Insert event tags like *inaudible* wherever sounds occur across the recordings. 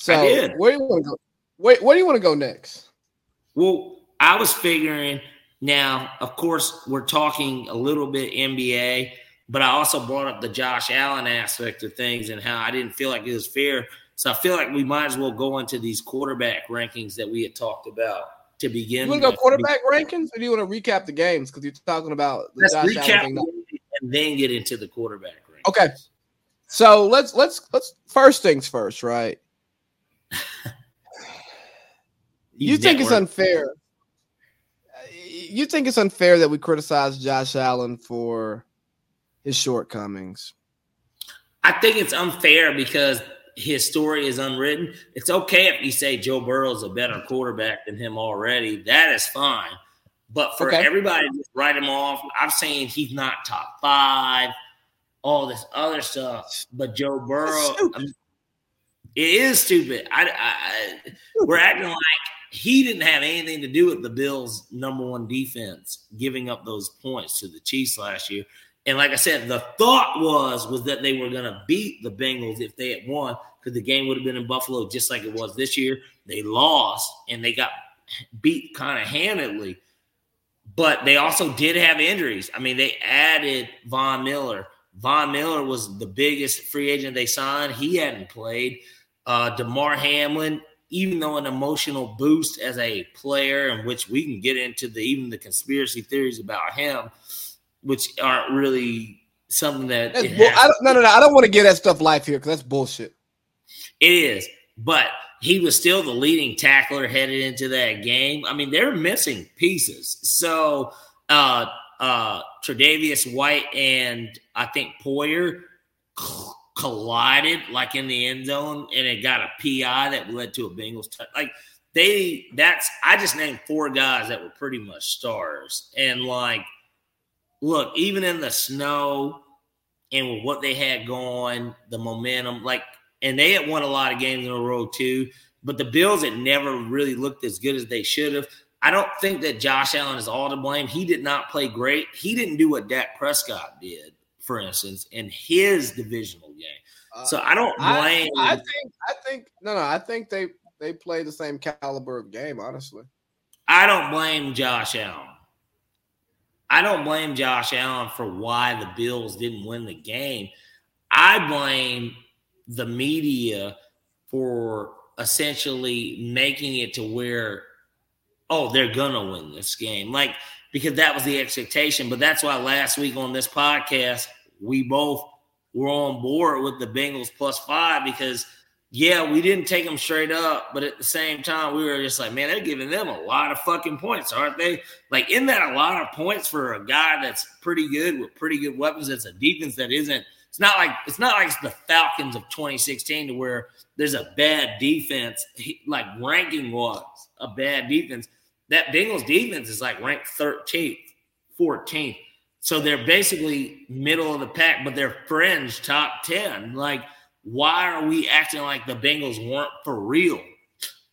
So where do you want to go? Wait, where do you want to go next? Well, I was figuring now, of course, we're talking a little bit NBA, but I also brought up the Josh Allen aspect of things and how I didn't feel like it was fair. So I feel like we might as well go into these quarterback rankings that we had talked about to begin. You want to go quarterback rankings, or do you want to recap the games because you're talking about the let's Josh recap Allen and then get into the quarterback rankings. Okay, so let's let's let's first things first, right? You think it's unfair? You think it's unfair that we criticize Josh Allen for his shortcomings? I think it's unfair because his story is unwritten. It's okay if you say Joe Burrow is a better quarterback than him already. That is fine. But for okay. everybody to write him off, I'm saying he's not top five, all this other stuff. But Joe Burrow, it is stupid. I, I, we're acting like he didn't have anything to do with the Bills' number one defense giving up those points to the Chiefs last year. And like I said, the thought was was that they were going to beat the Bengals if they had won because the game would have been in Buffalo just like it was this year. They lost and they got beat kind of handedly, but they also did have injuries. I mean, they added Von Miller. Von Miller was the biggest free agent they signed. He hadn't played. Uh, Damar Hamlin, even though an emotional boost as a player, in which we can get into the even the conspiracy theories about him, which aren't really something that. Bull- no, no, no. I don't want to get that stuff live here because that's bullshit. It is, but he was still the leading tackler headed into that game. I mean, they're missing pieces. So, uh, uh, Tre'Davious White and I think Poyer collided like in the end zone, and it got a PI that led to a Bengals touch. Like they, that's I just named four guys that were pretty much stars, and like, look, even in the snow and with what they had going, the momentum, like and they had won a lot of games in a row too. But the Bills had never really looked as good as they should have. I don't think that Josh Allen is all to blame. He did not play great. He didn't do what Dak Prescott did, for instance, in his divisional game. Uh, so I don't blame. I, I, think. I think. No, no. I think they they play the same caliber of game. Honestly, I don't blame Josh Allen. I don't blame Josh Allen for why the Bills didn't win the game. I blame the media for essentially making it to where, oh, they're gonna win this game. Like, because that was the expectation. But that's why last week on this podcast, we both were on board with the Bengals plus five because yeah, we didn't take them straight up, but at the same time, we were just like, man, they're giving them a lot of fucking points, aren't they? Like, isn't that a lot of points for a guy that's pretty good with pretty good weapons? That's a defense that isn't it's not like it's not like it's the Falcons of 2016 to where there's a bad defense, like ranking was a bad defense. That Bengals defense is like ranked 13th, 14th. So they're basically middle of the pack, but they're fringe top 10. Like, why are we acting like the Bengals weren't for real?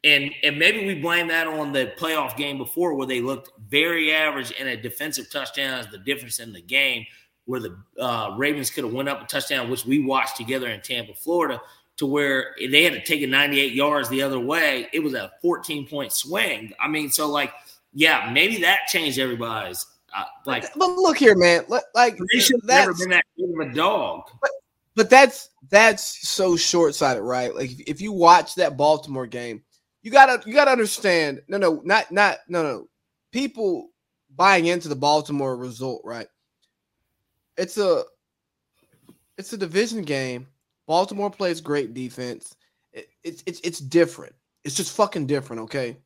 And and maybe we blame that on the playoff game before where they looked very average and a defensive touchdown is the difference in the game where the uh, Ravens could have went up a touchdown, which we watched together in Tampa, Florida, to where they had to take it 98 yards the other way. It was a 14 point swing. I mean, so like, yeah, maybe that changed everybody's uh, like. But look here, man. Like they should never been that good of a dog. But, but that's that's so short sighted, right? Like if you watch that Baltimore game, you gotta you gotta understand. No, no, not not no no. People buying into the Baltimore result, right? it's a it's a division game. Baltimore plays great defense. It, it's it's it's different. It's just fucking different. Okay,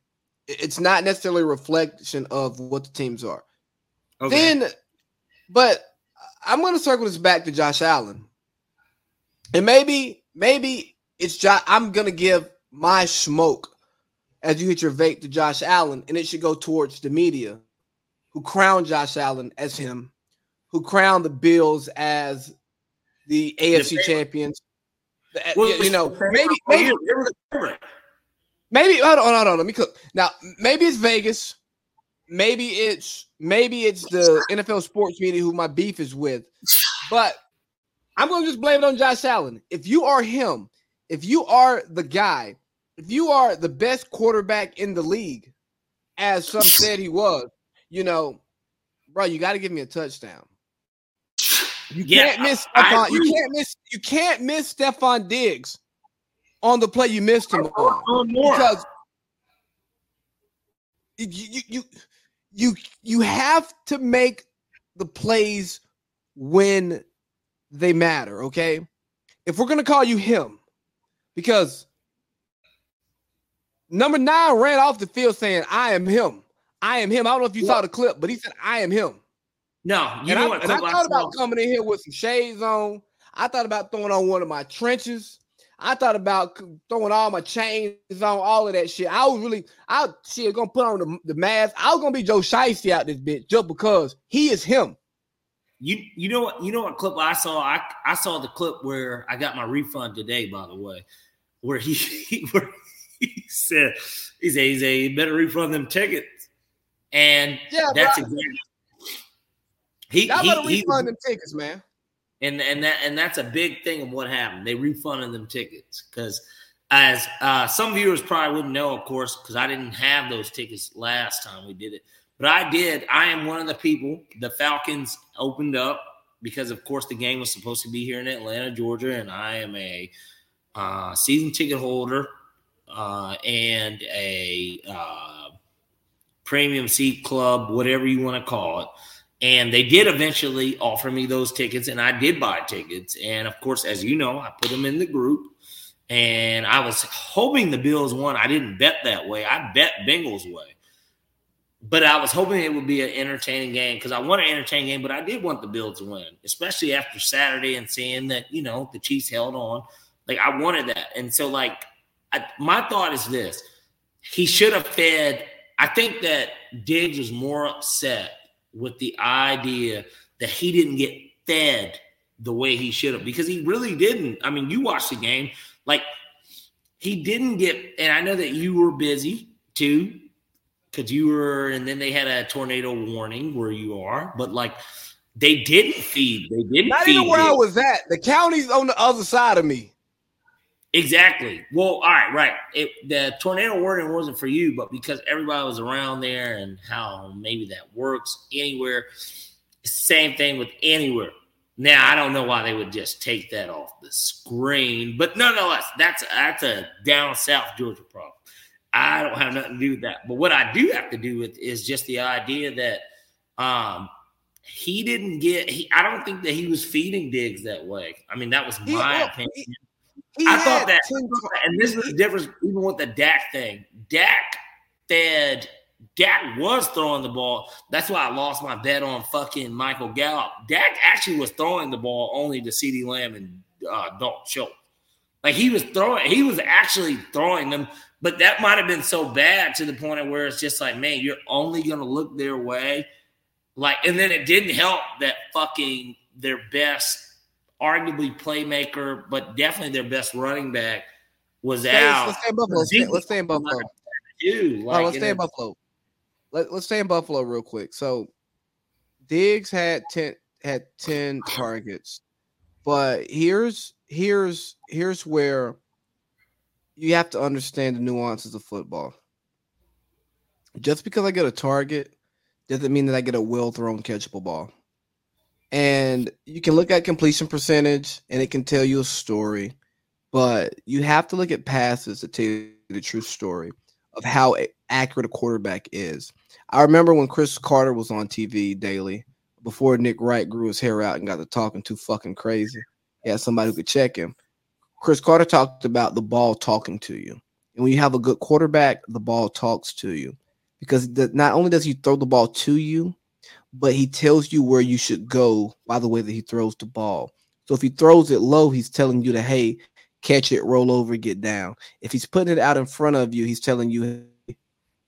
it's not necessarily a reflection of what the teams are. Okay. Then, but I'm going to circle this back to Josh Allen, and maybe maybe it's Josh. I'm going to give my smoke as you hit your vape to Josh Allen, and it should go towards the media who crown Josh Allen as him who crowned the Bills as the AFC champions. Well, you know, maybe maybe maybe hold on, hold on, let me cook. Now, maybe it's Vegas, maybe it's maybe it's the NFL sports media who my beef is with, but I'm gonna just blame it on Josh Allen. If you are him, if you are the guy if you are the best quarterback in the league, as some said he was, you know, bro, you got to give me a touchdown. You yeah, can't miss Stefon. You can't miss. You can't miss Stefon Diggs on the play you missed him on because you you you you have to make the plays when they matter. Okay, if we're gonna call you him, because number nine ran off the field saying, "I am him. I am him." I don't know if you saw the clip, but he said, "I am him." No, you and know I? And I thought about coming in here with some shades on. I thought about throwing on one of my trenches. I thought about throwing all my chains on, all of that shit. I was really, I shit gonna put on the, the mask. I was gonna be Joe Shiesty out this bitch just because he is him. You you know what you know what clip I saw? I I saw the clip where I got my refund today, by the way, where he, *laughs* he where he said he said he said you better refund them tickets. And yeah, that's exactly he, Y'all better he, refund he, them tickets, man. And and that and that's a big thing of what happened. They refunded them tickets because as uh, some viewers probably wouldn't know, of course, because I didn't have those tickets last time we did it, but I did. I am one of the people. The Falcons opened up because, of course, the game was supposed to be here in Atlanta, Georgia, and I am a uh, season ticket holder uh, and a uh, premium seat club, whatever you want to call it. And they did eventually offer me those tickets, and I did buy tickets. And of course, as you know, I put them in the group. And I was hoping the Bills won. I didn't bet that way. I bet Bengals way. But I was hoping it would be an entertaining game because I want an entertaining game, but I did want the Bills to win, especially after Saturday and seeing that, you know, the Chiefs held on. Like, I wanted that. And so, like, I, my thought is this he should have fed. I think that Diggs was more upset with the idea that he didn't get fed the way he should have because he really didn't. I mean, you watched the game, like he didn't get, and I know that you were busy too because you were, and then they had a tornado warning where you are, but like they didn't feed. They didn't Not feed even where him. I was at. The county's on the other side of me. Exactly. Well, all right, right. It, the tornado warning wasn't for you, but because everybody was around there and how maybe that works anywhere. Same thing with anywhere. Now I don't know why they would just take that off the screen, but nonetheless, that's that's a down south Georgia problem. I don't have nothing to do with that. But what I do have to do with is just the idea that um, he didn't get. He, I don't think that he was feeding Diggs that way. I mean, that was my he, opinion. He, he I thought that, and this is the difference even with the Dak thing. Dak fed, Dak was throwing the ball. That's why I lost my bet on fucking Michael Gallup. Dak actually was throwing the ball only to CeeDee Lamb and uh, Dalton Schultz. Like he was throwing, he was actually throwing them, but that might have been so bad to the point of where it's just like, man, you're only gonna look their way. Like, and then it didn't help that fucking their best arguably playmaker, but definitely their best running back was stay, out. Let's stay in Buffalo. Stay, let's stay in Buffalo. Dude, like, let's stay in Buffalo. Let, let's stay in Buffalo real quick. So Diggs had 10 had 10 targets. But here's here's here's where you have to understand the nuances of football. Just because I get a target doesn't mean that I get a well thrown catchable ball. And you can look at completion percentage and it can tell you a story, but you have to look at passes to tell you the true story of how accurate a quarterback is. I remember when Cris Carter was on TV daily before Nick Wright grew his hair out and got to talking too fucking crazy. He had somebody who could check him. Cris Carter talked about the ball talking to you. And when you have a good quarterback, the ball talks to you because not only does he throw the ball to you, but he tells you where you should go by the way that he throws the ball. So if he throws it low, he's telling you to hey, catch it, roll over, get down. If he's putting it out in front of you, he's telling you hey,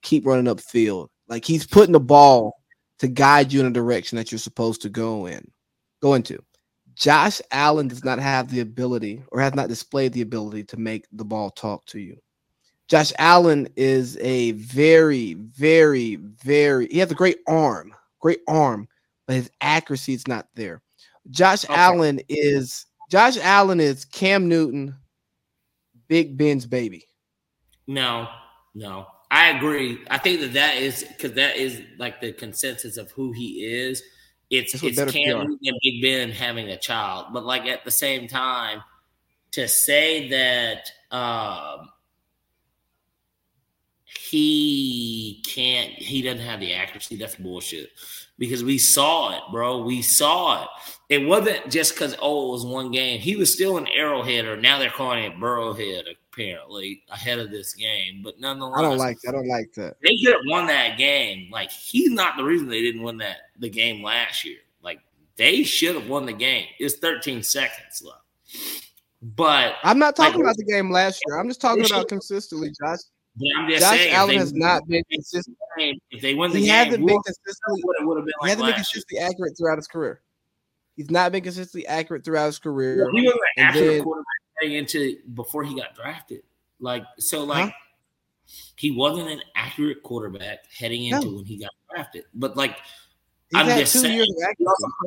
keep running up field. Like he's putting the ball to guide you in a direction that you're supposed to go in, go into. Josh Allen does not have the ability or has not displayed the ability to make the ball talk to you. Josh Allen is a very, very, very, he has a great arm great arm, but his accuracy is not there. Josh okay. Allen is Josh Allen is Cam Newton, Big Ben's baby. No, no, I agree. I think that that is because that is like the consensus of who he is. It's it's Cam Newton and Big Ben having a child, but like at the same time, to say that um, he can't, he doesn't have the accuracy. That's bullshit. Because we saw it, bro. We saw it. It wasn't just because oh, it was one game. He was still an arrowhead, or now they're calling it Burrowhead apparently ahead of this game. But nonetheless, I don't like I don't like that. They could have won that game. Like he's not the reason they didn't win that the game last year. Like they should have won the game. It's 13 seconds left. But I'm not talking like, about the game last year. I'm just talking about consistently, Josh. Josh saying, Allen has not been consistent. If they win the he game, hasn't been consistently. Would have been like he hasn't been consistently year. accurate throughout his career. He's not been consistently accurate throughout his career. Well, he was an accurate then, quarterback into before he got drafted. Like so, like huh? he wasn't an accurate quarterback heading into no. when he got drafted. But like He's I'm just saying,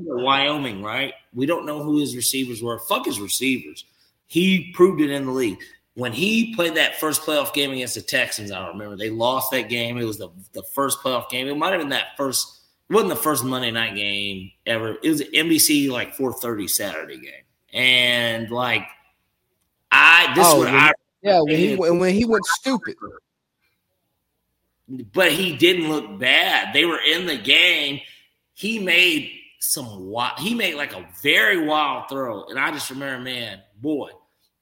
Wyoming, right? We don't know who his receivers were. Fuck his receivers. He proved it in the league when he played that first playoff game against the Texans. I remember they lost that game. It was the the first playoff game. It might have been that first. It wasn't the first Monday night game ever. It was an NBC like 4:30 Saturday game, and like I this oh, is what I yeah when he when he went stupid. But he didn't look bad. They were in the game. He made some wild, he made like a very wild throw. And I just remember, man, boy,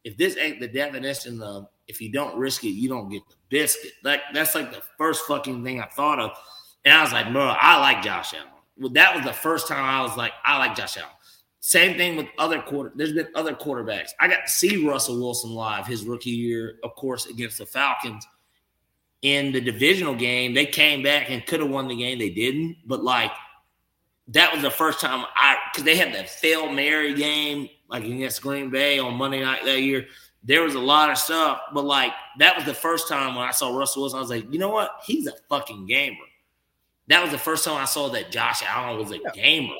if this ain't the definition of if you don't risk it, you don't get the biscuit. Like that's like the first fucking thing I thought of. And I was like, bro, I like Josh Allen. Well, that was the first time I was like, I like Josh Allen. Same thing with other quarter. There's been other quarterbacks. I got to see Russell Wilson live his rookie year, of course, against the Falcons in the divisional game. They came back and could have won the game. They didn't, but like that was the first time I because they had that fail Mary game like against Green Bay on Monday night that year. There was a lot of stuff, but like that was the first time when I saw Russell Wilson. I was like, you know what? He's a fucking gamer. That was the first time I saw that Josh Allen was a yeah. gamer.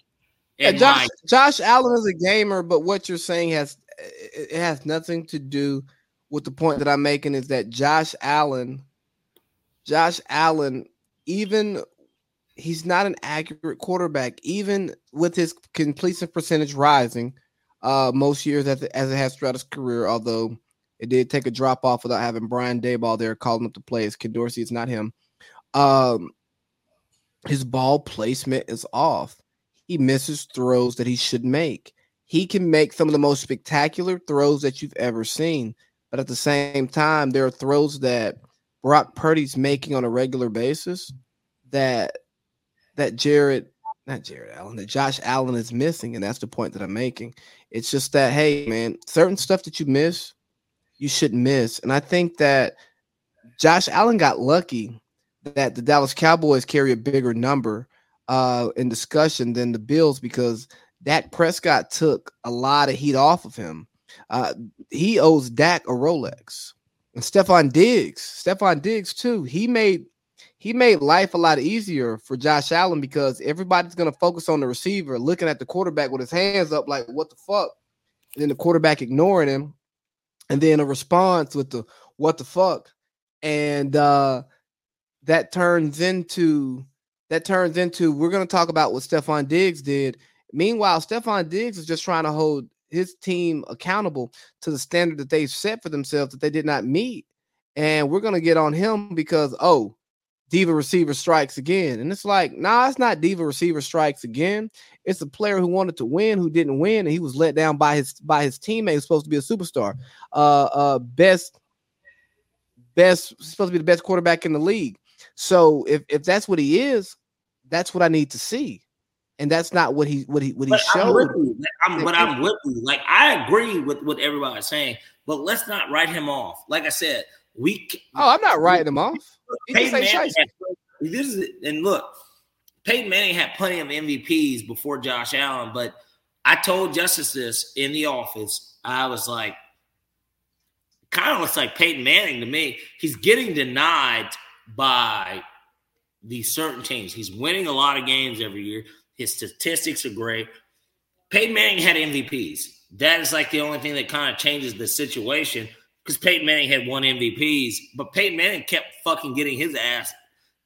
Yeah, Josh, my, Josh Allen is a gamer, but what you're saying has it has nothing to do with the point that I'm making is that Josh Allen, Josh Allen, even he's not an accurate quarterback, even with his completion percentage rising uh, most years as, as it has throughout his career, although it did take a drop off without having Brian Daboll there calling up the plays. Ken Dorsey is not him. Um, his ball placement is off he misses throws that he should make. He can make some of the most spectacular throws that you've ever seen, but at the same time, there are throws that Brock Purdy's making on a regular basis that that Jared, not Jared Allen, that Josh Allen is missing, and that's the point that I'm making. It's just that hey, man, certain stuff that you miss, you shouldn't miss, and I think that Josh Allen got lucky that the Dallas Cowboys carry a bigger number uh, in discussion than the Bills because Dak Prescott took a lot of heat off of him. Uh, he owes Dak a Rolex. And Stefon Diggs, Stefon Diggs too. He made he made life a lot easier for Josh Allen because everybody's going to focus on the receiver, looking at the quarterback with his hands up, like what the fuck, and then the quarterback ignoring him, and then a response with the what the fuck, and uh, that turns into that turns into we're going to talk about what Stefon Diggs did. Meanwhile, Stefon Diggs is just trying to hold his team accountable to the standard that they've set for themselves that they did not meet. And we're going to get on him because, oh, Diva receiver strikes again. And it's like, nah, it's not Diva receiver strikes again. It's a player who wanted to win, who didn't win, and he was let down by his by his teammate who's supposed to be a superstar. Uh uh best best supposed to be the best quarterback in the league. So if if that's what he is, that's what I need to see. And that's not what he what he what he but showed. I'm I'm, but I'm *laughs* with you. Like I agree with what everybody's saying, but let's not write him off. Like I said, we. Oh, I'm not writing him off. Peyton Manning this is and look, Peyton Manning had plenty of MVPs before Josh Allen, but I told Justice this in the office. I was like, kind of looks like Peyton Manning to me. He's getting denied by these certain teams. He's winning a lot of games every year. His statistics are great. Peyton Manning had MVPs. That is like the only thing that kind of changes the situation. Because Peyton Manning had one MVPs, but Peyton Manning kept fucking getting his ass,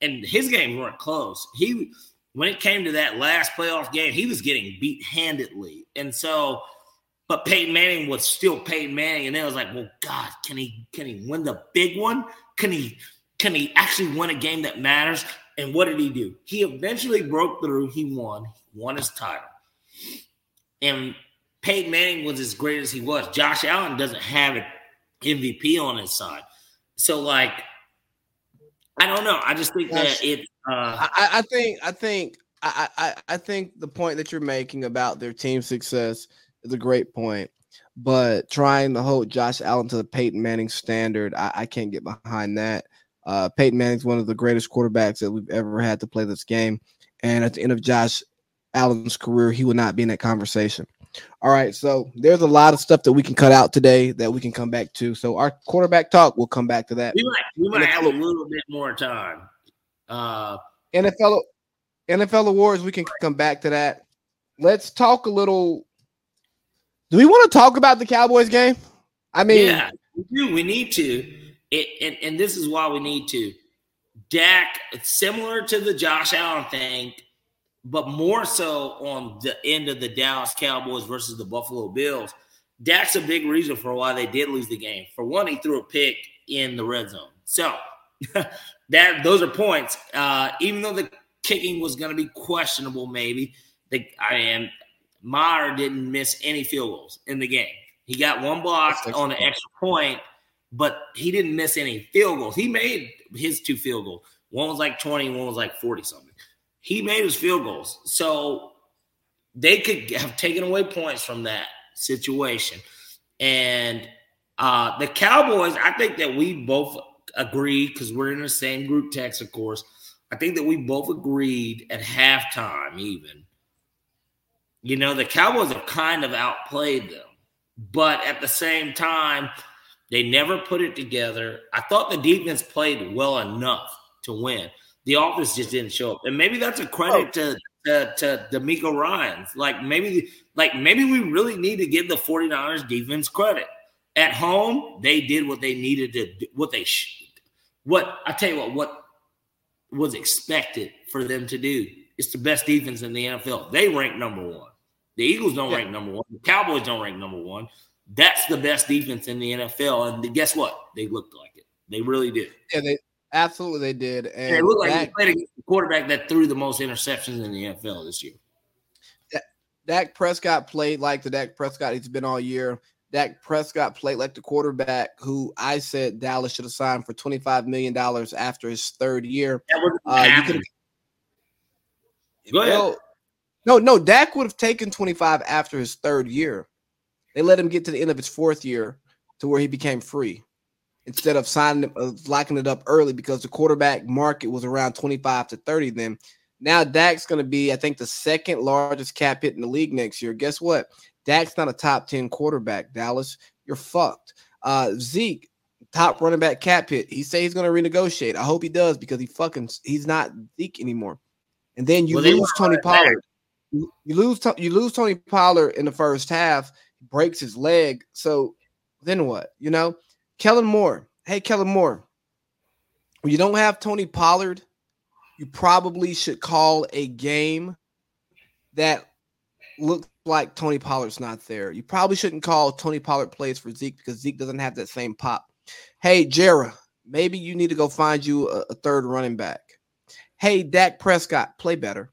and his games weren't close. He when it came to that last playoff game, he was getting beat handedly, and so. But Peyton Manning was still Peyton Manning, and then it was like, well, God, can he can he win the big one? Can he can he actually win a game that matters? And what did he do? He eventually broke through. He won. He won his title. And Peyton Manning was as great as he was. Josh Allen doesn't have an MVP on his side. So, like, I don't know. I just think that it. Uh, I, I think. I think. I, I, I think the point that you're making about their team success is a great point. But trying to hold Josh Allen to the Peyton Manning standard, I, I can't get behind that. Uh, Peyton Manning's one of the greatest quarterbacks that we've ever had to play this game. And at the end of Josh Allen's career, he will not be in that conversation. All right, so there's a lot of stuff that we can cut out today that we can come back to. So our quarterback talk, we'll come back to that. We might, we might have a little bit more time. Uh, NFL NFL awards, we can come back to that. Let's talk a little. Do we want to talk about the Cowboys game? I mean, yeah, we do. We need to. It, and, and this is why we need to. Dak, similar to the Josh Allen thing, but more so on the end of the Dallas Cowboys versus the Buffalo Bills. That's a big reason for why they did lose the game. For one, he threw a pick in the red zone. So *laughs* that those are points. Uh, even though the kicking was going to be questionable, maybe the I am Maher didn't miss any field goals in the game. He got one block on an extra point, but he didn't miss any field goals. He made his two field goals. One was like 20, one was like 40 something he made his field goals. So they could have taken away points from that situation. And uh, the Cowboys, I think that we both agreed because we're in the same group text, of course. I think that we both agreed at halftime, even. You know, the Cowboys have kind of outplayed them, but at the same time, they never put it together. I thought the defense played well enough to win the offense just didn't show up. And maybe that's a credit oh. to, to to DeMeco Ryans. Like maybe like maybe we really need to give the 49ers defense credit. At home, they did what they needed to do, what they what I tell you what what was expected for them to do. It's the best defense in the NFL. They rank number one. The Eagles don't yeah. rank number one. The Cowboys don't rank number one. That's the best defense in the NFL. And guess what? They looked like it. They really did. Yeah, they Absolutely, they did. And it looked like Dak, played against the quarterback that threw the most interceptions in the NFL this year. Dak Prescott played like the Dak Prescott he's been all year. Dak Prescott played like the quarterback who I said Dallas should have signed for $25 million after his third year. Uh, Go ahead. Well, no, no, Dak would have taken 25 after his third year. They let him get to the end of his fourth year to where he became free instead of signing uh, locking it up early because the quarterback market was around 25 to 30 then. Now Dak's going to be, I think, the second largest cap hit in the league next year. Guess what? Dak's not a top 10 quarterback, Dallas. You're fucked. Uh, Zeke, top running back cap hit. He says he's going to renegotiate. I hope he does because he fucking he's not Zeke anymore. And then you well, lose Tony Pollard. You, you lose you lose Tony Pollard in the first half. breaks his leg. So then what? You know, Kellen Moore. Hey, Kellen Moore. When you don't have Tony Pollard, you probably should call a game that looks like Tony Pollard's not there. You probably shouldn't call Tony Pollard plays for Zeke because Zeke doesn't have that same pop. Hey, Jera, maybe you need to go find you a, a third running back. Hey, Dak Prescott, play better.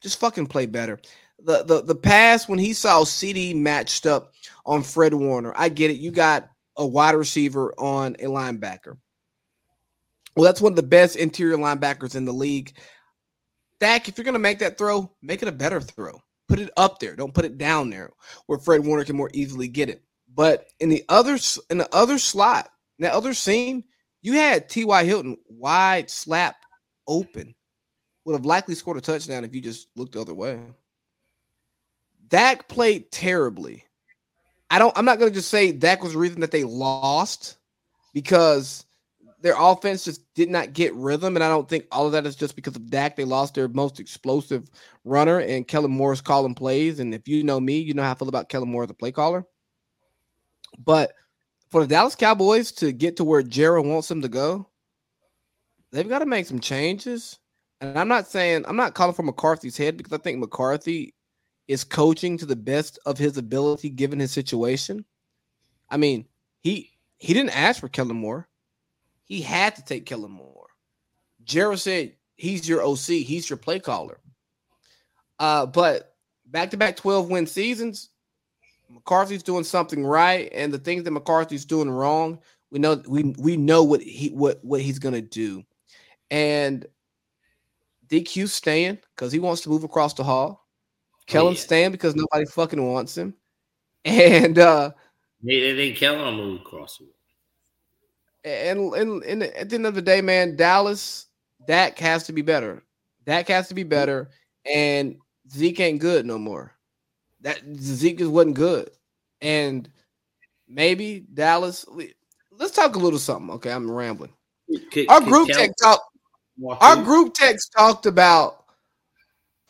Just fucking play better. The the the pass when he saw CeeDee matched up on Fred Warner. I get it. You got a wide receiver on a linebacker. Well, that's one of the best interior linebackers in the league. Dak, if you're going to make that throw, make it a better throw. Put it up there. Don't put it down there where Fred Warner can more easily get it. But in the other in the other slot, in the other seam, you had T.Y. Hilton wide slap open. Would have likely scored a touchdown if you just looked the other way. Dak played terribly. I don't. I'm not going to just say that was the reason that they lost because their offense just did not get rhythm, and I don't think all of that is just because of Dak. They lost their most explosive runner, and Kellen Moore's calling plays. And if you know me, you know how I feel about Kellen Moore as a play caller. But for the Dallas Cowboys to get to where Jared wants them to go, they've got to make some changes. And I'm not saying I'm not calling for McCarthy's head because I think McCarthy is coaching to the best of his ability given his situation. I mean, he he didn't ask for Kellen Moore. He had to take Kellen Moore. Jared said he's your OC, he's your play caller. Uh, but back to back 12 win seasons, McCarthy's doing something right, and the things that McCarthy's doing wrong, we know we we know what he what what he's gonna do. And DQ's staying because he wants to move across the hall. Kellen's yeah. staying because nobody fucking wants him. *laughs* And uh they they Kellen move across the and, and and at the end of the day, man, Dallas, Dak has to be better. Dak has to be better, and Zeke ain't good no more. That Zeke just wasn't good, and maybe Dallas. Let's talk a little something. Okay, I'm rambling. Could, our group text talk. Our group text talked about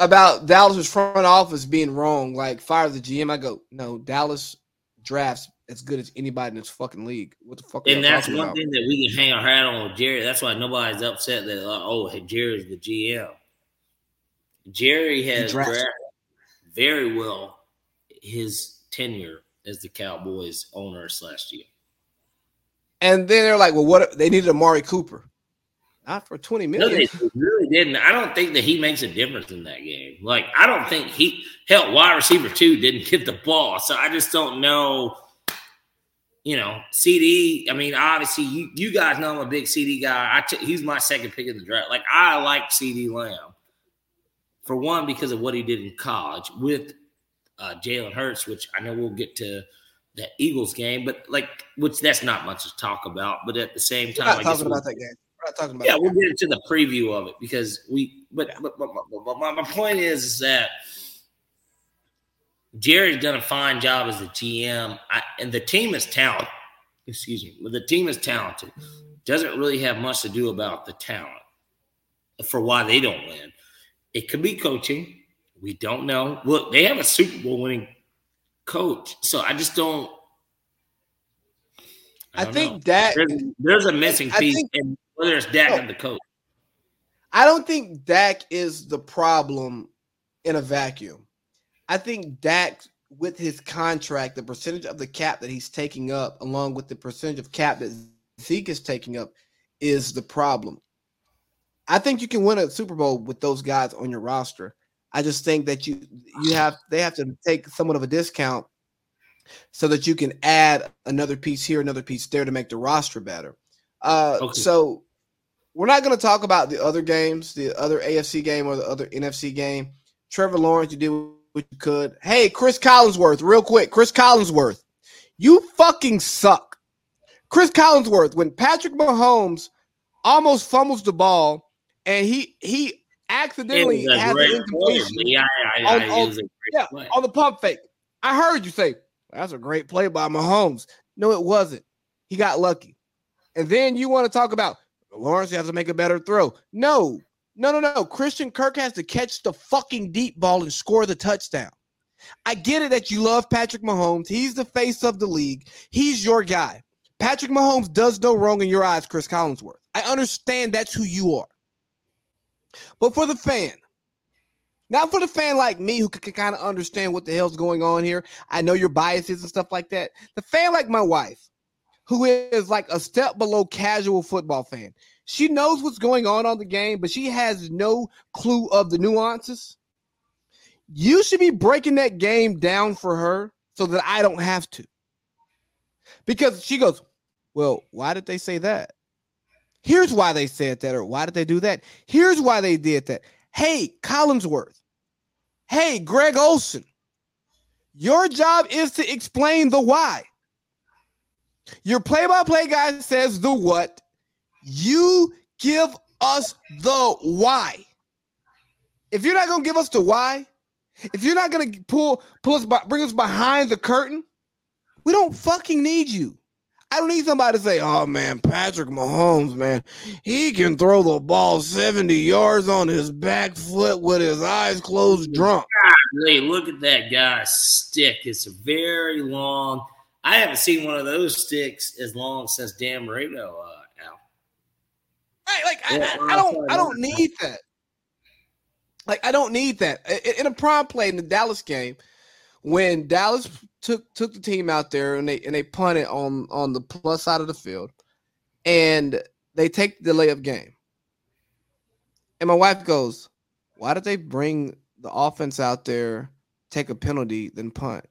about Dallas's front office being wrong. Like fire the GM. I go, no, Dallas drafts as good as anybody in this fucking league. What the fuck? And that's one about? thing that we can hang our hat on with Jerry. That's why nobody's upset that uh, oh, Jerry's the GM. Jerry has drafted very well his tenure as the Cowboys owner slash GM. And then they're like, well, what they needed Amari Cooper. Not for 20 million. No, they really didn't. I don't think that he makes a difference in that game. Like, I don't think he hell, wide receiver two didn't get the ball. So I just don't know. You know, CeeDee. I mean, obviously, you, you guys know I'm a big CeeDee guy. I t- he's my second pick in the draft. Like, I like CeeDee Lamb for one because of what he did in college with uh, Jalen Hurts, which I know we'll get to the Eagles game, but like, which that's not much to talk about. But at the same time, We're not talking about that game. Not talking about. Yeah, we'll get into the preview of it because we. But, yeah. but, but, but, my, my point is, is that Jerry's done a fine job as a GM, I, and the team is talented. Excuse me, the team is talented. Doesn't really have much to do about the talent for why they don't win. It could be coaching. We don't know. Look, they have a Super Bowl winning coach, so I just don't. I, I think know. that there's, there's, a missing piece, think, and whether it's Dak no, or the coach. I don't think Dak is the problem in a vacuum. I think Dak, with his contract, the percentage of the cap that he's taking up, along with the percentage of cap that Zeke is taking up, is the problem. I think you can win a Super Bowl with those guys on your roster. I just think that you you have they have to take somewhat of a discount so that you can add another piece here, another piece there to make the roster better. Uh, okay. So we're not going to talk about the other games, the other AFC game or the other NFC game. Trevor Lawrence, you did what you could. Hey, Chris Collinsworth, real quick. Chris Collinsworth, you fucking suck. Chris Collinsworth, when Patrick Mahomes almost fumbles the ball and he he accidentally has an incompletion yeah, on, on, yeah, on the pump fake. I heard you say that's a great play by Mahomes. No, it wasn't. He got lucky. And then you want to talk about Lawrence has to make a better throw. No, no, no, no. Christian Kirk has to catch the fucking deep ball and score the touchdown. I get it that you love Patrick Mahomes. He's the face of the league. He's your guy. Patrick Mahomes does no wrong in your eyes, Chris Collinsworth. I understand that's who you are. But for the fan, not for the fan like me who can, kind of understand what the hell's going on here. I know your biases and stuff like that. The fan like my wife, who is like a step below casual football fan. She knows what's going on on the game, but she has no clue of the nuances. You should be breaking that game down for her so that I don't have to. Because she goes, Well, why did they say that? Here's why they said that, or why did they do that? Here's why they did that. Hey, Collinsworth. Hey, Greg Olsen. Your job is to explain the why. Your play by play guy says the what. You give us the why. If you're not going to give us the why, if you're not going to pull pull us bring us behind the curtain, we don't fucking need you. I don't need somebody to say, "Oh man, Patrick Mahomes, man, he can throw the ball 70 yards on his back foot with his eyes closed, drunk." Golly, look at that guy's stick. It's a very long. I haven't seen one of those sticks as long since Dan Marino. Uh. Right, like I, I, I don't, I don't need that. Like I don't need that in a prime play in the Dallas game when Dallas took took the team out there and they and they punted on on the plus side of the field, and they take the layup game. And my wife goes, "Why did they bring the offense out there, take a penalty, then punt?"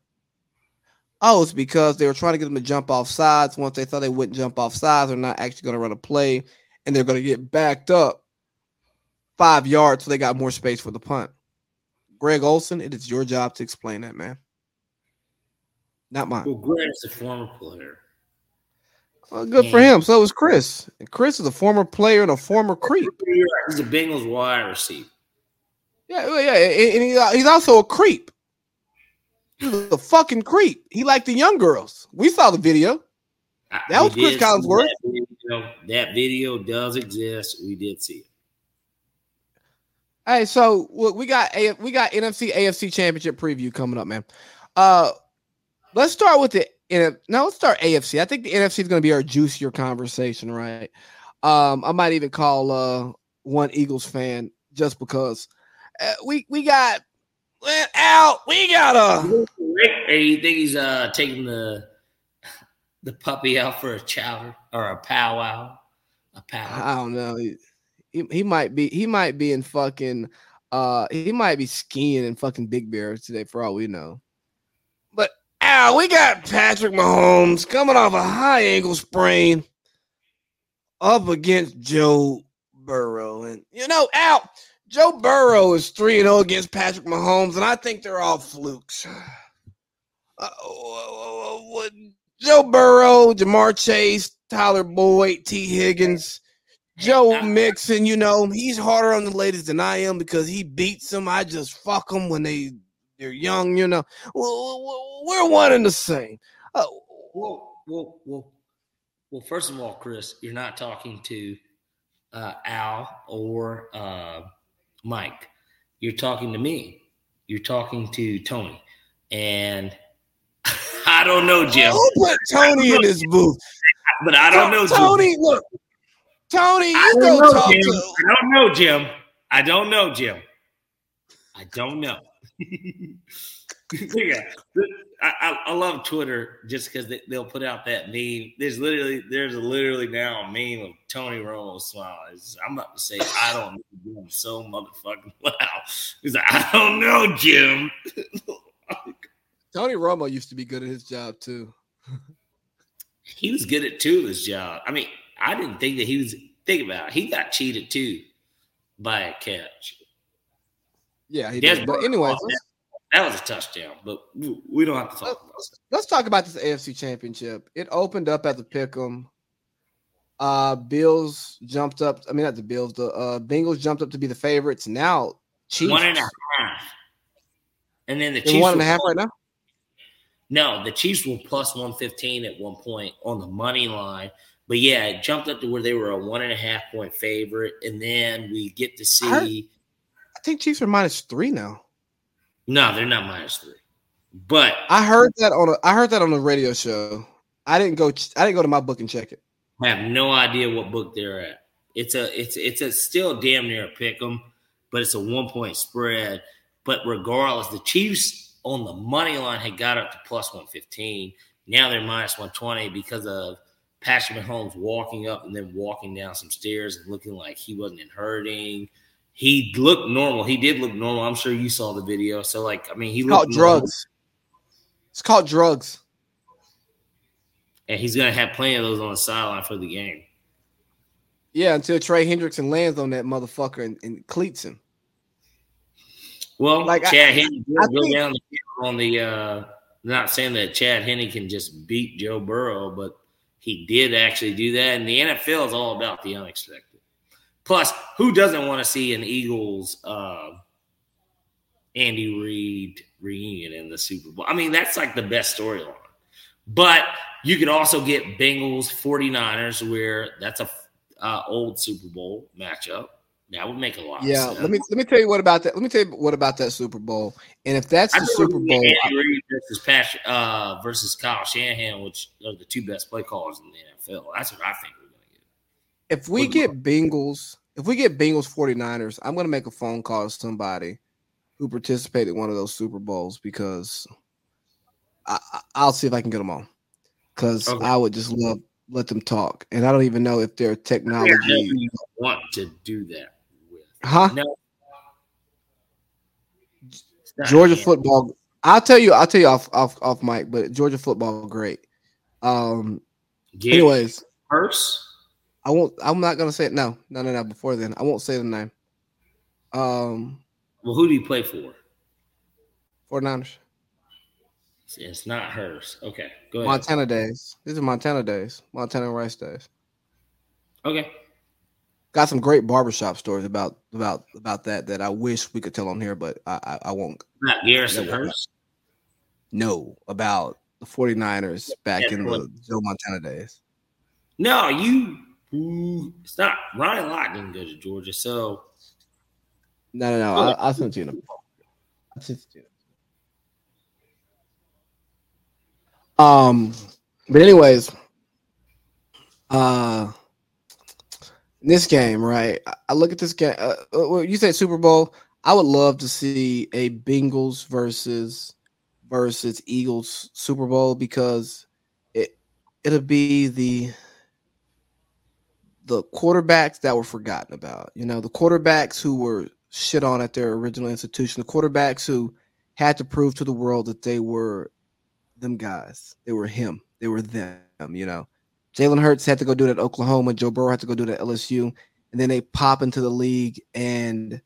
Oh, it's because they were trying to get them to jump off sides. Once they thought they wouldn't jump off sides, they're not actually going to run a play, and they're going to get backed up five yards, so they got more space for the punt. Greg Olsen, it is your job to explain that, man. Not mine. Well, Greg is a former player. Well, good and for him. So is Chris. And Chris is a former player and a former creep. He's a Bengals wide receiver. Yeah, yeah, and he's also a creep. He's a fucking creep. He liked the young girls. We saw the video. That was Chris Collinsworth. That video. that video does exist. We did see it. Hey, so we got a we got NFC AFC Championship preview coming up, man. Uh, let's start with the now. Let's start AFC. I think the NFC is going to be our juicier conversation, right? Um, I might even call uh one Eagles fan just because uh, we we got out. We got a. Hey, you think he's uh taking the the puppy out for a chow or a powwow? A powwow. I don't know he, he might be he might be in fucking uh he might be skiing in fucking Big Bear today for all we know. But ow, we got Patrick Mahomes coming off a high ankle sprain up against Joe Burrow. And you know, ow, Joe Burrow is 3 0 against Patrick Mahomes, and I think they're all flukes. *sighs* Uh, Joe Burrow, Ja'Marr Chase, Tyler Boyd, Tee Higgins, Joe Mixon, you know, he's harder on the ladies than I am because he beats them. I just fuck them when they they're young, you know. We're one and the same. Uh, well, well, well, well. First of all, Chris, you're not talking to uh, Al or uh, Mike. You're talking to me. You're talking to Tony, and *laughs* I don't know, Jim. Who put Tony in his booth? *laughs* But I don't know, Tony. Jim. Look, Tony, you go know, talk Jim. to. I don't know, Jim. I don't know, Jim. I don't know. *laughs* *laughs* yeah, I, I, love Twitter just because they, will put out that meme. There's literally there's literally now a meme of Tony Romo smiling. I'm about to say I don't know Jim so motherfucking *laughs* well. He's like I don't know Jim. Tony Romo used to be good at his job too. he was good at two of his job. I mean, I didn't think that he was. Think about it. He got cheated too by a catch. Yeah, he did. But anyway, that was a touchdown. But we don't have to talk about let's, let's talk about this AFC Championship. It opened up at the Pick'em. Uh, Bills jumped up. I mean, not the Bills. The uh, Bengals jumped up to be the favorites. Now, Chiefs one and a half, and then the Chiefs one and a half right now. No, the Chiefs were plus one fifteen at one point on the money line. But yeah, it jumped up to where they were a one and a half point favorite, and then we get to see. I, I think Chiefs are minus three now. No, they're not minus three. But I heard that on a I heard that on a radio show. I didn't go. I didn't go to my book and check it. I have no idea what book they're at. It's a it's it's a still damn near a pick 'em, but it's a one point spread. But regardless, the Chiefs on the money line had got up to plus one fifteen. Now they're minus one twenty because of Patrick Mahomes walking up and then walking down some stairs and looking like he wasn't in hurting. He looked normal. He did look normal. I'm sure you saw the video. So, like, I mean, he called drugs. It's called drugs. And he's gonna have plenty of those on the sideline for the game. Yeah, until Trey Hendrickson lands on that motherfucker and, and cleats him. Well, like Chad Henne go think, down the on the. uh Not saying that Chad Henne can just beat Joe Burrow, but he did actually do that. And the NFL is all about the unexpected. Plus, who doesn't want to see an Eagles uh, Andy Reid reunion in the Super Bowl? I mean, that's like the best storyline. But you could also get Bengals 49ers, where that's a uh, old Super Bowl matchup. That would make a lot. Yeah, let me let me tell you what about that. Let me tell you what about that Super Bowl. And if that's the Super Bowl, Andy Reid versus Patrick, uh, versus Kyle Shanahan, which are the two best play callers in the NFL. That's what I think we're going to get. If we get Bengals, if we get Bengals 49ers, I'm going to make a phone call to somebody who participated in one of those Super Bowls because I, will see if I can get them on. Because okay. I would just love let them talk, and I don't even know if their technology want to do that. Huh? No. Georgia football. I'll tell you. I'll tell you off off off mic, but Georgia football great. Um. Get anyways, first. I won't. I'm not gonna say it. No, no, no, no. Before then, I won't say the name. Um. Well, who do you play for? 49ers. It's not hers. Okay, go ahead. Montana days. These are Montana days. Montana Rice days. Okay got some great barbershop stories about about about that that I wish we could tell on here, but I I, I won't. Not Garrison Hearst. No, about the 49ers back yeah, in the Joe Montana days. No, you. It's not Ronnie Lott didn't go to Georgia, so. No, no, no. I, I'll send you. I'll send you. Um, but anyways, uh, this game, right? I look at this game. Uh, uh you said Super Bowl. I would love to see a Bengals versus versus Eagles Super Bowl because it it'll be the the quarterbacks that were forgotten about. You know, the quarterbacks who were shit on at their original institution, the quarterbacks who had to prove to the world that they were them guys. They were him. They were them, you know. Jalen Hurts had to go do it at Oklahoma. Joe Burrow had to go do it at LSU. And then they pop into the league and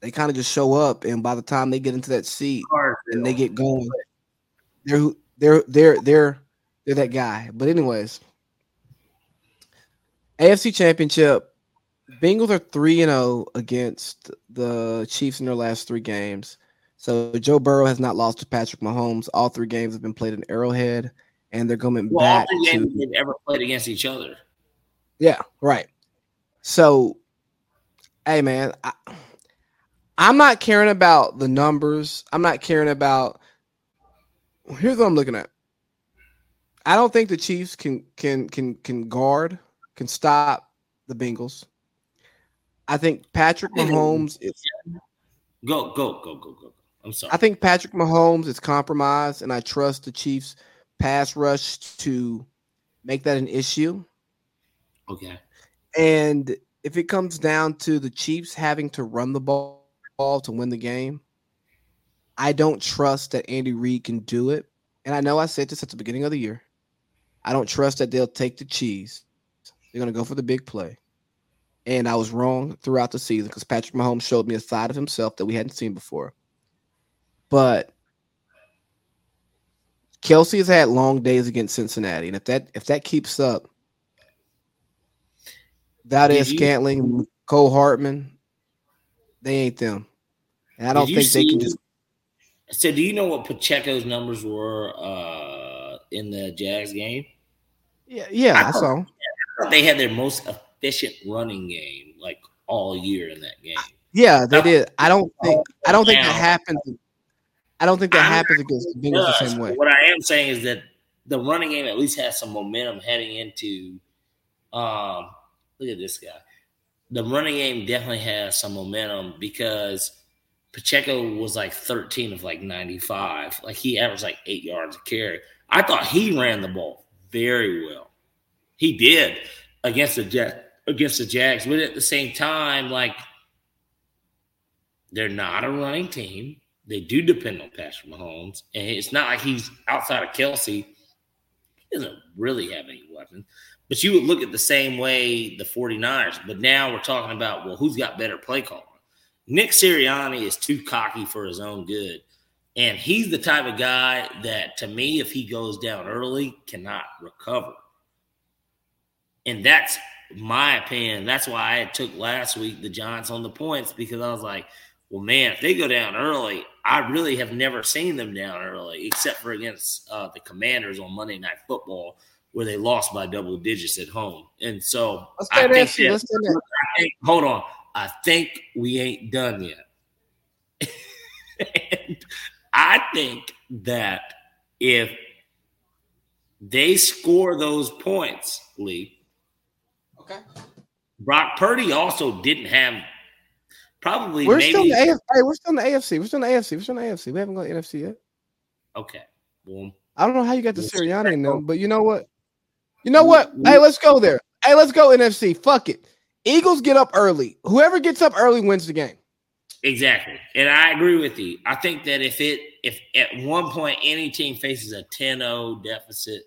they kind of just show up. And by the time they get into that seat and they get going, they're they're they're they're they're that guy. But anyways, AFC Championship. Bengals are three and zero oh against the Chiefs in their last three games. So Joe Burrow has not lost to Patrick Mahomes. All three games have been played in Arrowhead and they're coming well, back. All the games to, they've ever played against each other. Yeah, right. So, hey, man, I, I'm not caring about the numbers. I'm not caring about. Here's what I'm looking at. I don't think the Chiefs can can can can guard, can stop the Bengals. I think Patrick Mahomes is. Go go go go go. I'm sorry. I think Patrick Mahomes is compromised, and I trust the Chiefs pass rush to make that an issue. Okay. And if it comes down to the Chiefs having to run the ball to win the game, I don't trust that Andy Reid can do it. And I know I said this at the beginning of the year. I don't trust that they'll take the cheese. They're going to go for the big play. And I was wrong throughout the season because Patrick Mahomes showed me a side of himself that we hadn't seen before. But Kelce has had long days against Cincinnati, and if that if that keeps up, that is Scantling, Cole Hardman, they ain't them. And I don't think see, they can just. So, do you know what Pacheco's numbers were uh, in the Jags game? Yeah, yeah, I, I saw. They had their most efficient running game like all year in that game. Yeah, they did. I don't think. I don't think that happens. I don't think that happens against the Bengals the same way. What I am saying is that the running game at least has some momentum heading into. Um, look at this guy. The running game definitely has some momentum because Pacheco was like 13 of like 95. Like he averaged like eight yards a carry. I thought he ran the ball very well. He did against the Jet against the Jags, but at the same time, like they're not a running team. They do depend on Patrick Mahomes, and it's not like he's outside of Kelce. He doesn't really have any weapons. But you would look at the same way the 49ers. But now we're talking about, well, who's got better play calling? Nick Sirianni is too cocky for his own good. And he's the type of guy that, to me, if he goes down early, cannot recover. And that's my opinion. That's why I took last week the Giants on the points because I was like, well, man, if they go down early, I really have never seen them down early, except for against uh, the Commanders on Monday Night Football, where they lost by double digits at home. And so I think, there. that- Let's stay there. I think- hold on. I think we ain't done yet. *laughs* and I think that if they score those points, Lee, Okay. Brock Purdy also didn't have probably We're maybe still in the AFC. Hey, we're still in the AFC. We're still in the AFC. We're still in the AFC. We haven't gone the NFC yet. okay. Well, I don't know how you got the Yes. Sirianni in them, but you know what? You know what? Hey, let's go there. Hey, let's go NFC. Fuck it. Eagles get up early. Whoever gets up early wins the game. Exactly. And I agree with you. I think that if it if at one point any team faces a 10-0 deficit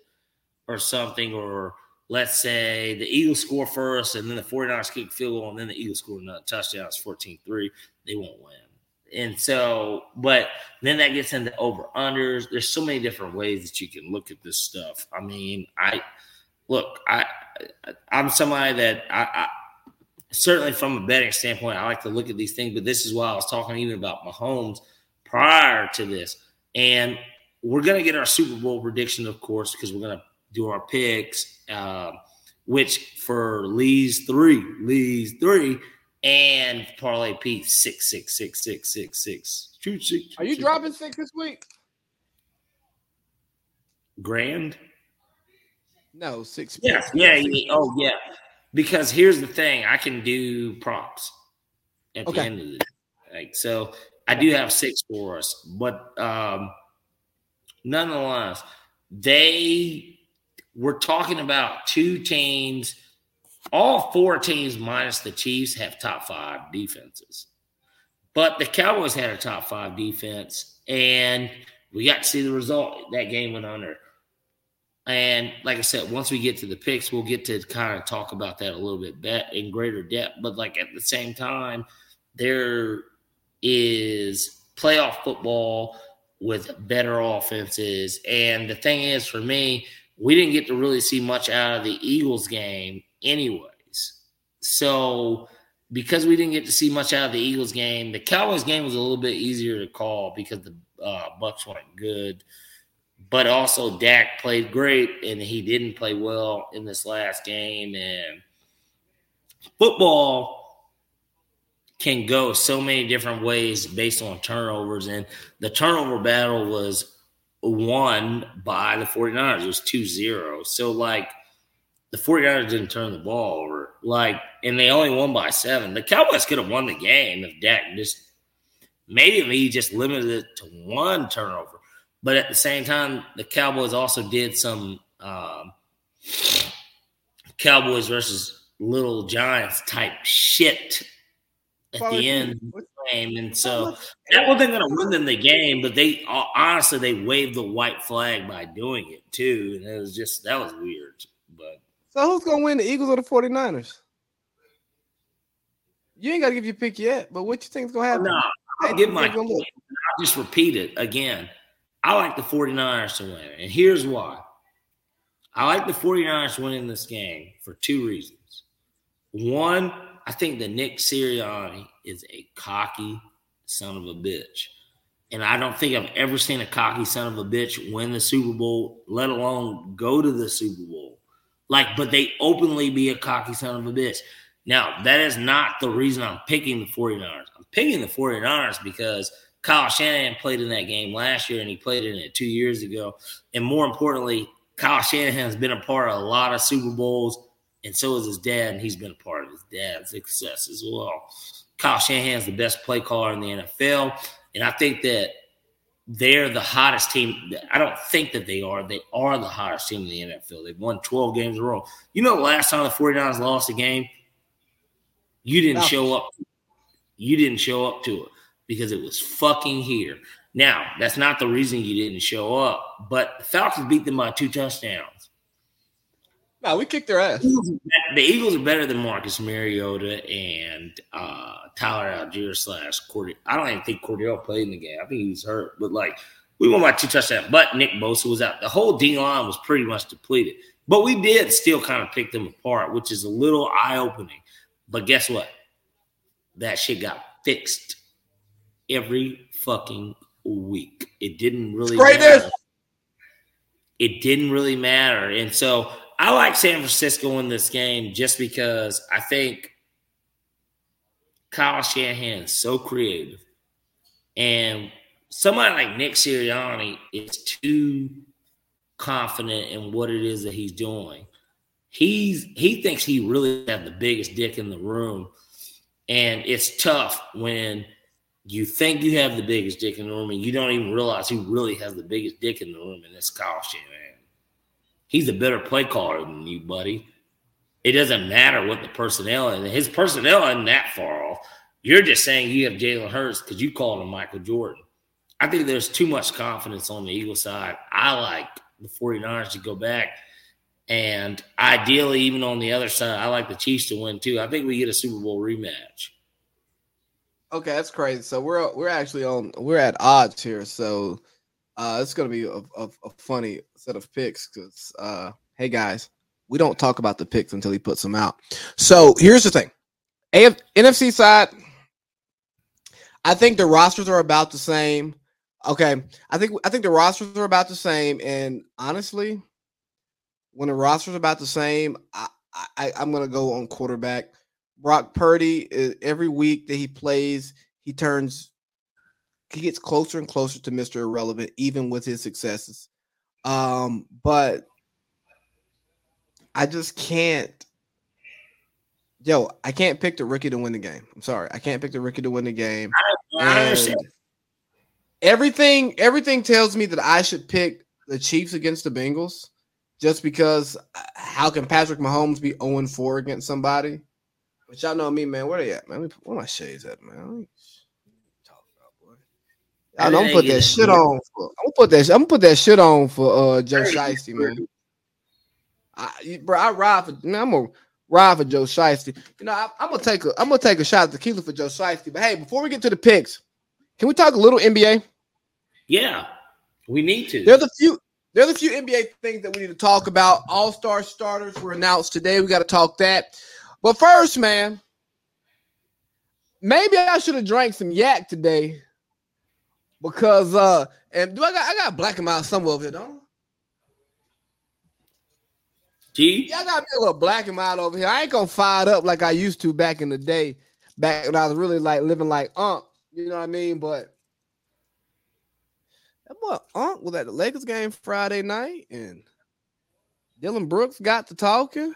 or something, or let's say the Eagles score first and then the 49ers kick field goal and then the Eagles score another touchdown, it's 14-3, they won't win. And so, but then that gets into over unders. There's so many different ways that you can look at this stuff. I mean, I look, I I'm somebody that I, I certainly from a betting standpoint, I like to look at these things, but this is why I was talking even about Mahomes prior to this. And we're going to get our Super Bowl prediction, of course, because we're going to do our picks, uh, which for Lee's three, Lee's three, and Parlay Pete six, six, six, six, six, six. Are you six. dropping six this week? grand? No, six. Yes, yeah, yeah, oh yeah. Because here's the thing, I can do props at Okay. the end of the day. Like so I do have six for us, but um nonetheless, they were talking about two teams, all four teams minus the Chiefs have top five defenses. But the Cowboys had a top five defense, and we got to see the result. That game went under. And like I said, once we get to the picks, we'll get to kind of talk about that a little bit bet in greater depth. But like at the same time, there is playoff football with better offenses. And the thing is, for me, we didn't get to really see much out of the Eagles game, anyways. So because we didn't get to see much out of the Eagles game, the Cowboys game was a little bit easier to call because the uh, Bucs weren't good but also Dak played great and he didn't play well in this last game. And football can go so many different ways based on turnovers. And the turnover battle was won by the 49ers. It was 2 0. So, like, the 49ers didn't turn the ball over. Like, and they only won by seven. The Cowboys could have won the game if Dak just maybe he just limited it to one turnover. But at the same time, the Cowboys also did some um, Cowboys versus Little Giants type shit at Well, the end game, and so that wasn't going to win them the game. But they honestly they waved the white flag by doing it too, and it was just that was weird. But So who's gonna win, the Eagles or the 49ers? You ain't gotta give your pick yet, but what you think's gonna happen? no, I'll give my. I'll just repeat it again. I like the 49ers to win. And here's why. I like the 49ers winning this game for two reasons. One, I think that Nick Sirianni is a cocky son of a bitch. And I don't think I've ever seen a cocky son of a bitch win the Super Bowl, let alone go to the Super Bowl. Like, but they openly be a cocky son of a bitch. Now, that is not the reason I'm picking the 49ers. I'm picking the 49ers because Kyle Shanahan played in that game last year and he played in it two years ago. And more importantly, Kyle Shanahan has been a part of a lot of Super Bowls, and so is his dad, and he's been a part of dad's success as well. Kyle Shanahan is the best play caller in the NFL, and I think that they're the hottest team. I don't think that they are. They are the hottest team in the NFL. They've won 12 games in a row. You know, the last time the 49ers lost a game, you didn't show up. You didn't show up to it because it was fucking here. Now, that's not the reason you didn't show up, but the Falcons beat them by two touchdowns. No, we kicked their ass. The Eagles are better than Marcus Mariota and uh, Tyler Allgeier slash Cordy. I don't even think Cordell played in the game. I think he was hurt, but like we won by two touchdowns. But Nick Bosa was out. The whole D line was pretty much depleted. But we did still kind of pick them apart, which is a little eye opening. But guess what? That shit got fixed every fucking week. It didn't really Greatness. matter. it didn't really matter. And so I like San Francisco in this game just because I think Kyle Shanahan is so creative. And somebody like Nick Sirianni is too confident in what it is that he's doing. He's he thinks he really has the biggest dick in the room. And it's tough when you think you have the biggest dick in the room and you don't even realize who really has the biggest dick in the room, and it's Kyle Shanahan. He's a better play caller than you, buddy. It doesn't matter what the personnel is. His personnel isn't that far off. You're just saying you have Jalen Hurts because you called him Michael Jordan. I think there's too much confidence on the Eagle side. I like the 49ers to go back. And ideally, even on the other side, I like the Chiefs to win too. I think we get a Super Bowl rematch. Okay, that's crazy. So we're we're actually on we're at odds here. So uh it's gonna be a, a, a funny set of picks because uh hey guys, we don't talk about the picks until he puts them out. So here's the thing. AF, NFC side, I think the rosters are about the same. Okay, I think I think the rosters are about the same, and honestly, when the rosters about the same, I, I I'm gonna go on quarterback. Brock Purdy, every week that he plays, he turns, he gets closer and closer to Mr. Irrelevant, even with his successes. Um, but I just can't. Yo, I can't pick the rookie to win the game. I'm sorry, I can't pick the rookie to win the game. Everything, everything tells me that I should pick the Chiefs against the Bengals, just because. How can Patrick Mahomes be 0 4 against somebody? But y'all know me, man. Where are they at, man? Where my shades at, man? I am gonna put that shit on. For, I'm gonna put that. I'm gonna put that shit on for uh Joe Shiesty, man. I, bro, I ride for. Man, I'm gonna ride for Joe Shiesty. You know, I, am gonna take a. I'm gonna take a shot at tequila for Joe Shiesty. But hey, before we get to the picks, can we talk a little NBA? Yeah, we need to. There's a few. There's a few NBA things that we need to talk about. All star starters were announced today. We got to talk that. But first, man, maybe I should have drank some yak today because uh and do I got I got black him out somewhere over here, don't I? G? Yeah, I got a little black him out over here. I ain't gonna fire it up like I used to back in the day, back when I was really like living like Unc, you know what I mean? But that boy Unc was at the Lakers game Friday night, and Dillon Brooks got to talking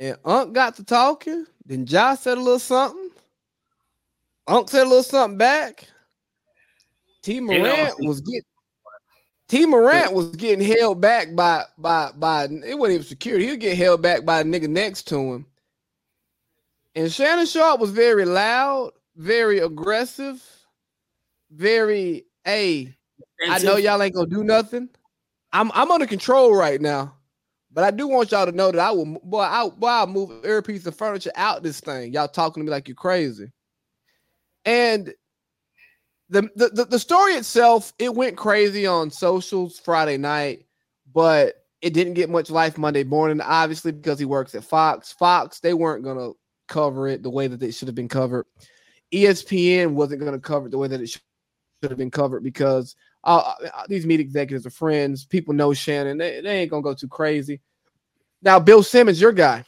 and Unc got to talking. Then Josh said a little something. Unc said a little something back. Ja Morant was getting Ja Morant was getting held back by by by it wasn't even security. He would get held back by a nigga next to him. And Shannon Sharpe was very loud, very aggressive, very hey, I know y'all ain't gonna do nothing. I'm I'm under control right now. But I do want y'all to know that I will, boy, I, boy, I'll move every piece of furniture out this thing. Y'all talking to me like you're crazy. And the, the, the, story itself, it went crazy on socials Friday night, but it didn't get much life Monday morning, obviously, because he works at Fox. Fox, they weren't to cover it the way that it should have been covered. ESPN wasn't to cover it the way that it should have been covered because uh, uh, these media executives are friends. People know Shannon. They, they ain't gonna go too crazy. Now, Bill Simmons, your guy,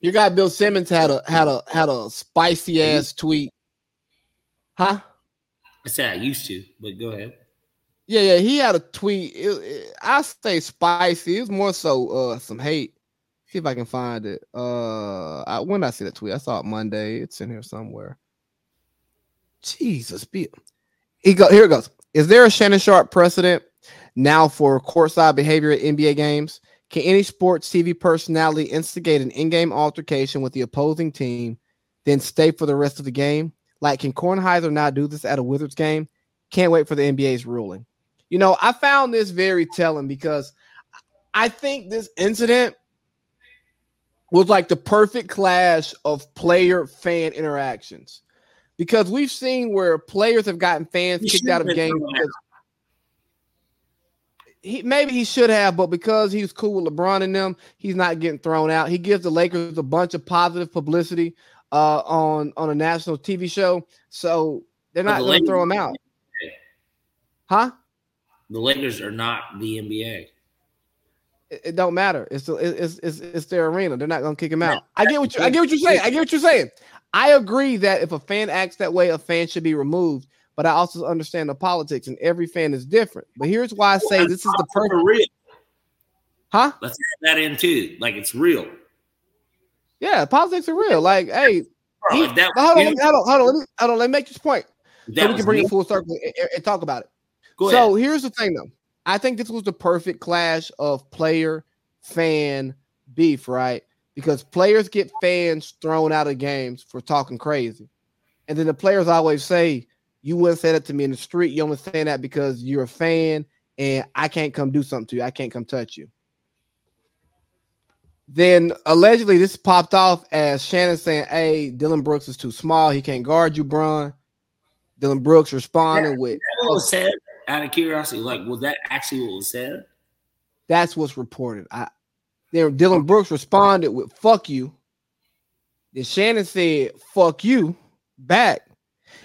your guy Bill Simmons had a had a had a spicy ass tweet, huh? I said I used to, but go ahead. Yeah, yeah, he had a tweet. It, it, I say spicy. It was more so uh some hate. See if I can find it. Uh, I, when I see the tweet? I saw it Monday. It's in here somewhere. Jesus, Bill. He go here it goes. Is there a Shannon Sharpe precedent now for courtside behavior at NBA games? Can any sports TV personality instigate an in-game altercation with the opposing team, then stay for the rest of the game? Like, can Kornheiser not do this at a Wizards game? Can't wait for the NBA's ruling. You know, I found this very telling because I think this incident was like the perfect clash of player fan interactions because we've seen where players have gotten fans he kicked out of games. He, maybe he should have, but because he's cool with LeBron and them, he's not getting thrown out. He gives the Lakers a bunch of positive publicity uh, on on a national TV show, so they're not going to throw him out. Huh? The Lakers are not the NBA. It, it don't matter. It's, it's it's it's their arena. They're not gonna kick him out. I get what you I get what you're saying. I get what you're saying. I agree that if a fan acts that way, a fan should be removed. But I also understand the politics, and every fan is different. But here's why I say this is the perfect. Real. Huh? Let's add that in too. Like it's real. Yeah, politics are real. Like, hey, Bro, he, hold, on, hold on, hold on, hold on, hold on. Let me make this point so we can bring me. it full circle and, and talk about it. Go so ahead. here's the thing, though. I think this was the perfect clash of player fan beef, right? Because players get fans thrown out of games for talking crazy. And then the players always say, You wouldn't say that to me in the street. You only say that because you're a fan and I can't come do something to you. I can't come touch you. Then allegedly this popped off as Shannon saying, Hey, Dillon Brooks is too small. He can't guard you, Bron. Dillon Brooks responding with what was said out of curiosity. Like, was that actually what was said? That's what's reported. I then Dillon Brooks responded with "fuck you." Then Shannon said "fuck you" back,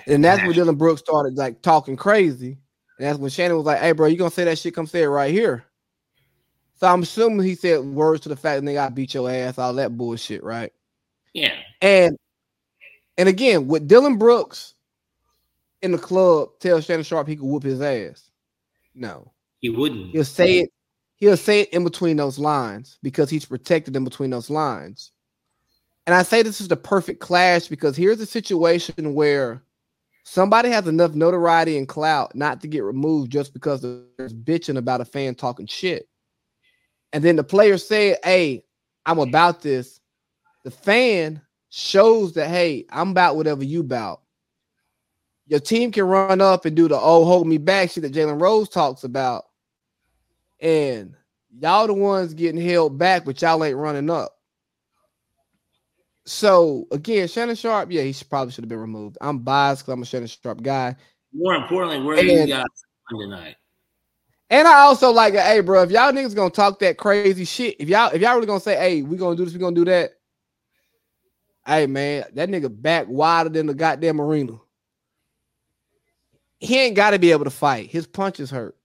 and that's when Dillon Brooks started like talking crazy. And that's when Shannon was like, "Hey, bro, you gonna say that shit? Come say it right here." So I'm assuming he said words to the fact that they got beat your ass, all that bullshit, right? Yeah. And and again, with Dillon Brooks in the club tell Shannon Sharpe he could whoop his ass? No, he wouldn't. He'll say it. He'll say it in between those lines because he's protected in between those lines. And I say this is the perfect clash because here's a situation where somebody has enough notoriety and clout not to get removed just because there's bitching about a fan talking shit. And then the player said, Hey, I'm about this. The fan shows that, hey, I'm about whatever you about your team can run up and do the oh hold me back shit that Jalen Rose talks about, and y'all the ones getting held back, but y'all ain't running up. So again, Shannon Sharpe, yeah, he should, probably should have been removed. I'm biased because I'm a Shannon Sharpe guy. More importantly, where and, you got tonight. And I also like, hey, bro, if y'all niggas gonna talk that crazy shit, if y'all if y'all really gonna say, hey, we gonna do this, we gonna do that. Hey man, that nigga back wider than the goddamn arena he ain't got to be able to fight. His punches hurt.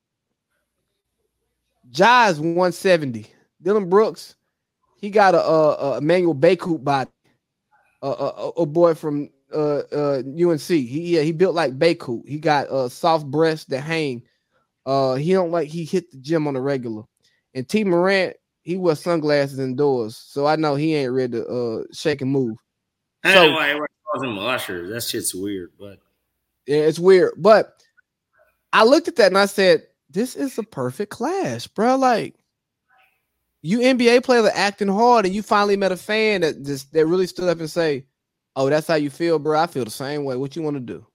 Ja's 170. Dillon Brooks, he got a, a, a Emmanuel Bacot body. A, a, a, boy from uh, uh, UNC. He yeah, he built like Bacot. He got a uh, soft breasts that hang. Uh, he don't like he hit the gym on the regular. And Ja Morant, he wears sunglasses indoors, so I know he ain't ready to uh shake and move. I so, know why everyone calls him Usher. That shit's weird, but yeah, it's weird. But I looked at that and I said, this is a perfect clash, bro. Like you NBA players are acting hard, and you finally met a fan that just that really stood up and say, "Oh, that's how you feel, bro. I feel the same way. What you want to do?"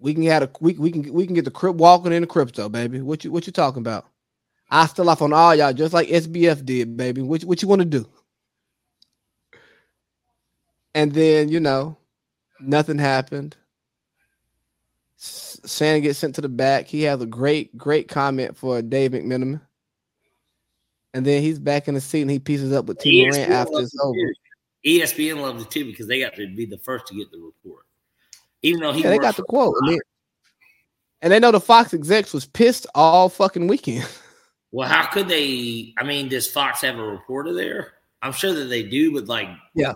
We can have a we, we can we can get the crypt walking in the crypto, baby. What you what you talking about? I still off on all y'all, just like SBF did, baby. What what you want to do? And then you know, Nothing happened. Shannon gets sent to the back. He has a great, great comment for Dave McMenamin. And then he's back in the seat and he pieces up with Ja Morant after it's over. ESPN loved it too because they got to be the first to get the report. Even though he yeah, they got the quote. And they, they know the Fox execs was pissed all fucking weekend. *laughs* Well, how could they? I mean, does Fox have a reporter there? I'm sure that they do, but like, yeah,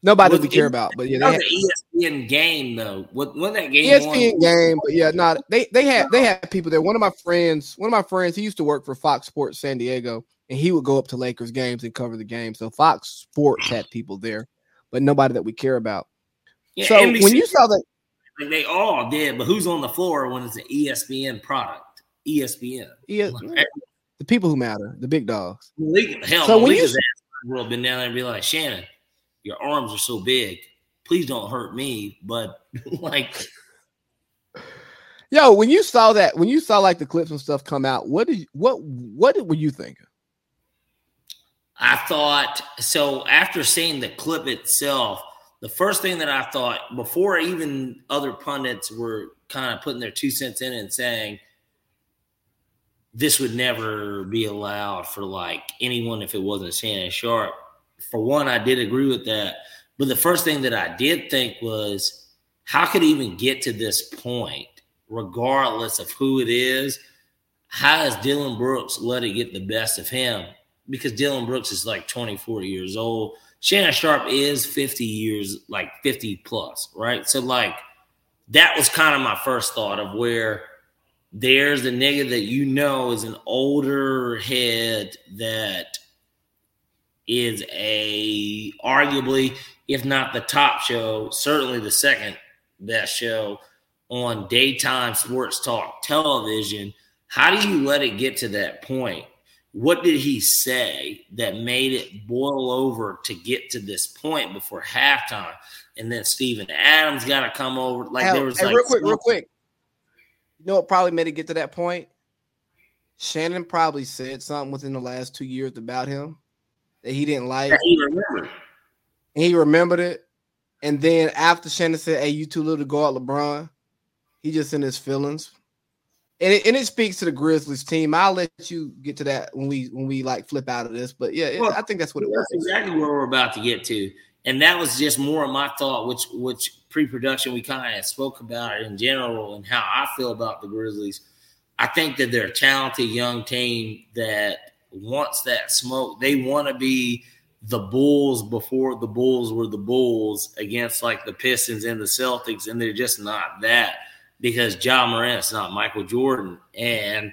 Nobody would care about, but yeah, that was an ESPN game though. What when that game? ESPN won? game, but yeah, not they. They had they had people there. One of my friends, one of my friends, he used to work for Fox Sports San Diego, and he would go up to Lakers games and cover the game. So Fox Sports had people there, but nobody that we care about. Yeah, so NBC, when you saw that, like they all did, but who's on the floor when it's an ESPN product? ESPN. Yeah, like, the people who matter, the big dogs. hell, so when you world been down there and be like Shannon your arms are so big. Please don't hurt me. But *laughs* like, yo, when you saw that, when you saw like the clips and stuff come out, what did you, what what were you thinking? I thought so. After seeing the clip itself, the first thing that I thought before even other pundits were kind of putting their two cents in and saying this would never be allowed for like anyone if it wasn't Shannon Sharpe. for one, I did agree with that. But the first thing that I did think was, how could even get to this point regardless of who it is. How does Dillon Brooks let it get the best of him? Because Dillon Brooks is like 24 years old. Shannon Sharpe is 50 years, like 50 plus, right? So, like, that was kind of my first thought of where there's a nigga that you know is an older head that is a arguably, if not the top show, certainly the second best show on daytime sports talk television. How do you let it get to that point? What did he say that made it boil over to get to this point before halftime? And then Steven Adams got to come over. Like hey, there was hey, like real quick, real quick. You know what probably made it get to that point? Shannon probably said something within the last two years about him that he didn't like. he remembered. And he remembered it. And then after Shannon said, Hey, you too little to go out LeBron, he just in his feelings. And it, and it speaks to the Grizzlies team. I'll let you get to that when we when we like flip out of this. But yeah, it, Well, I think that's what it That's was. exactly where we're about to get to. And that was just more of my thought, which which pre-production we kind of spoke about in general and how I feel about the Grizzlies. I think that they're a talented young team that wants that smoke. They want to be the Bulls before the Bulls were the Bulls against like the Pistons and the Celtics, and they're just not that because Ja Morant's not Michael Jordan. And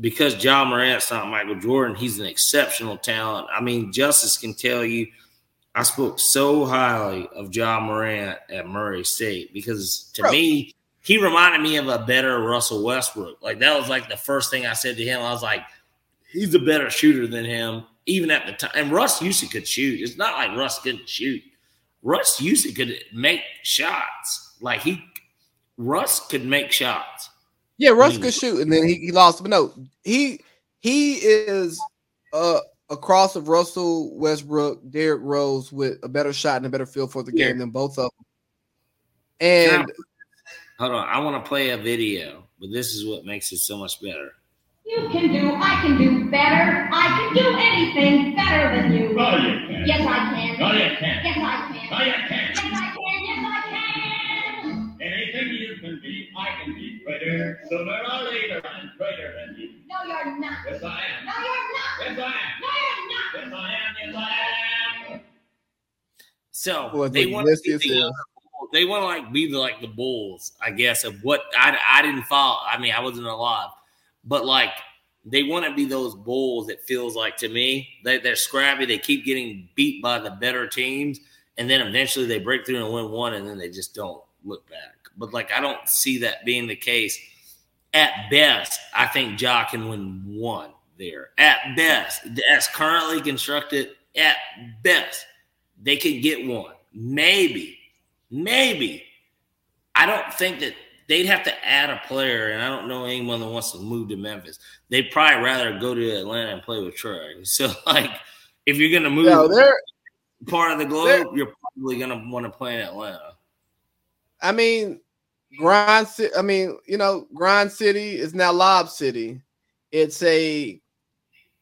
because Ja Morant's not Michael Jordan, he's an exceptional talent. I mean, Justice can tell you, I spoke so highly of Ja Morant at Murray State because to Bro. me, he reminded me of a better Russell Westbrook. Like that was like the first thing I said to him. I was like, he's a better shooter than him, even at the time. And Russ used to could shoot. It's not like Russ couldn't shoot. Russ used to could make shots. Like he, Russ could make shots. Yeah, Russ Mm. could shoot, and then he, he lost. But no, he he is uh a cross of Russell Westbrook, Derrick Rose with a better shot and a better feel for the Yeah. game than both of them. Can I- And hold on, I want to play a video, but this is what makes it so much better. You can do, I can do better. I can do anything better than you. No, you can't. Yes, I can. No, you can't. Yes, I can. No, you can't. Yes, I can. I can be greater. Sooner or later, I'm greater than you. No, you're not. Yes, I am. No, you're not. Yes, I am. No, you're not. Yes, I am. Yes, I am. So Boy, they want to be is the Bulls. they want to like be the, like the Bulls, I guess. Of what I I didn't follow. I mean, I wasn't alive, but like they want to be those Bulls. It feels like to me they they're scrappy. They keep getting beat by the better teams, and then eventually they break through and win one, and then they just don't look back. But like I don't see that being the case. At best, I think Ja can win one there. At best, as currently constructed, at best, they can get one. Maybe, maybe. I don't think that they'd have to add a player, and I don't know anyone that wants to move to Memphis. They'd probably rather go to Atlanta and play with Trae. *laughs* So, like, if you're going to move no, part of the globe, you're probably going to want to play in Atlanta. I mean, Grind City. I mean, you know, Grind City is now Lob City. It's a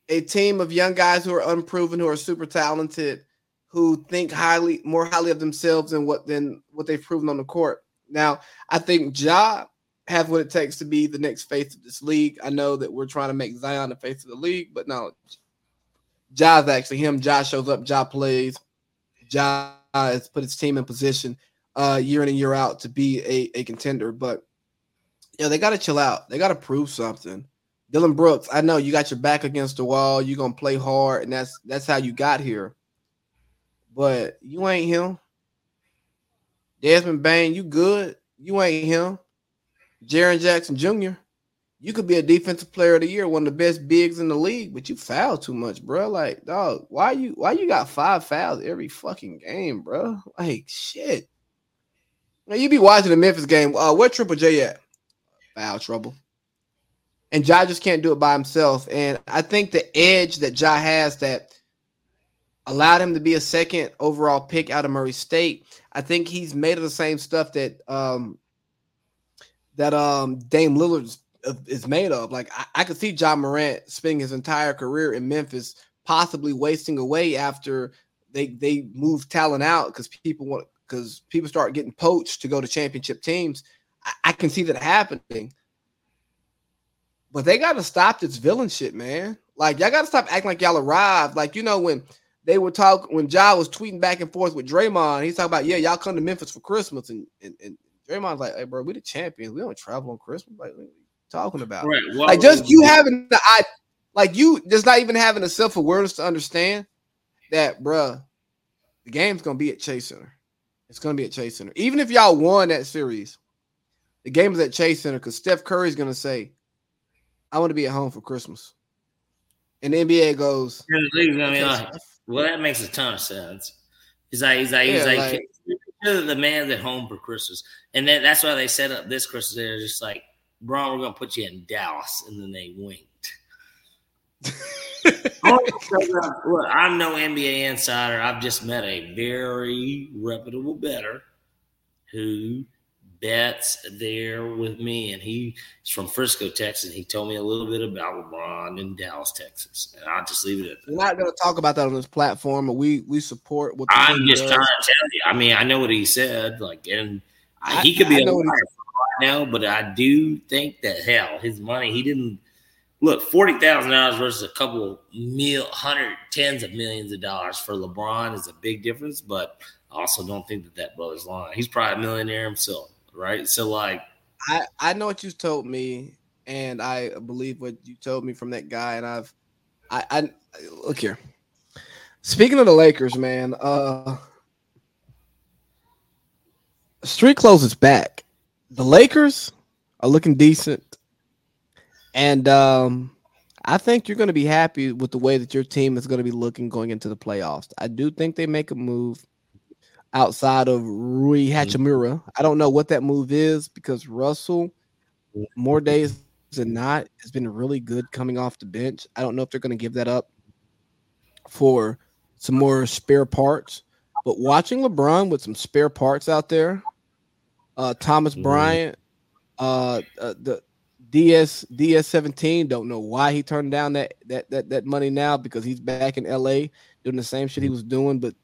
a team of young guys who are unproven, who are super talented, who think highly, more highly of themselves than what than what they've proven on the court. Now, I think Ja has what it takes to be the next face of this league. I know that we're trying to make Zion the face of the league, but no, Ja's actually him. Ja shows up, Ja plays. Ja has put his team in position uh year in and year out to be a, a contender. But yeah, they gotta chill out. They gotta prove something. Dillon Brooks, I know you got your back against the wall, you're gonna play hard, and that's that's how you got here. But you ain't him. Desmond Bane, you good. You ain't him. Jaren Jackson Jr., you could be a defensive player of the year, one of the best bigs in the league, but you foul too much, bro. Like, dog, why you why you got five fouls every fucking game, bro? Like, shit. Now you be watching the Memphis game. Uh, where Triple J at? Foul trouble. And Ja just can't do it by himself. And I think the edge that Ja has that allowed him to be a second overall pick out of Murray State. I think he's made of the same stuff that um that um Dame Lillard is- made of. Like I, I could see Ja Morant spending his entire career in Memphis, possibly wasting away after they they move talent out because people want because people start getting poached to go to championship teams. I, I can see that happening. But they got to stop this villain shit, man. Like y'all got to stop acting like y'all arrived. Like you know when they were talking when Ja was tweeting back and forth with Draymond, he's talking about yeah, y'all come to Memphis for Christmas, and and, and Draymond's like, hey, bro, we the champions. We don't travel on Christmas. Like, what are you talking about? Right. Well, like just you having the I like you just not even having the self awareness to understand that, bruh, the game's gonna be at Chase Center. It's gonna be at Chase Center. Even if y'all won that series, the game is at Chase Center because Steph Curry's gonna say, "I want to be at home for Christmas," and the NBA goes, And the league's gonna be "Okay, like, well, that makes a ton of sense. He's like, he's like, he's like, like- the man's at home for Christmas, and then that's why they set up this Christmas. They're just like, Bron, we're gonna put you in Dallas, and then they winked. Look, I'm no NBA insider. I've just met a very reputable better who bets there with me, and he's from Frisco, Texas. He told me a little bit about LeBron in Dallas, Texas, and I'll just leave it at that. We're not gonna talk about that on this platform, but we we support what the I'm just does. trying to tell you. I mean, I know what he said, like, and I- he could be a liar right now, but I do think that hell, his money, he didn't look forty thousand dollars versus a couple mil, hundred tens of millions of dollars for LeBron is a big difference. But I also don't think that that brother's lying. He's probably a millionaire himself, right? So, like, I I know what you told me, and I believe what you told me from that guy. And I've, I, I look here. Speaking of the Lakers, man, uh, street clothes is back. The Lakers are looking decent, and um, I think you're going to be happy with the way that your team is going to be looking going into the playoffs. I do think they make a move outside of Rui Hachimura. I don't know what that move is because Russell, more days than not, has been really good coming off the bench. I don't know if they're going to give that up for some more spare parts. But watching LeBron with some spare parts out there, uh, Thomas Mhm. Bryant, uh, uh, the DS DS seventeen. Don't know why he turned down that that that that money now because he's back in LA doing the same shit he was doing, but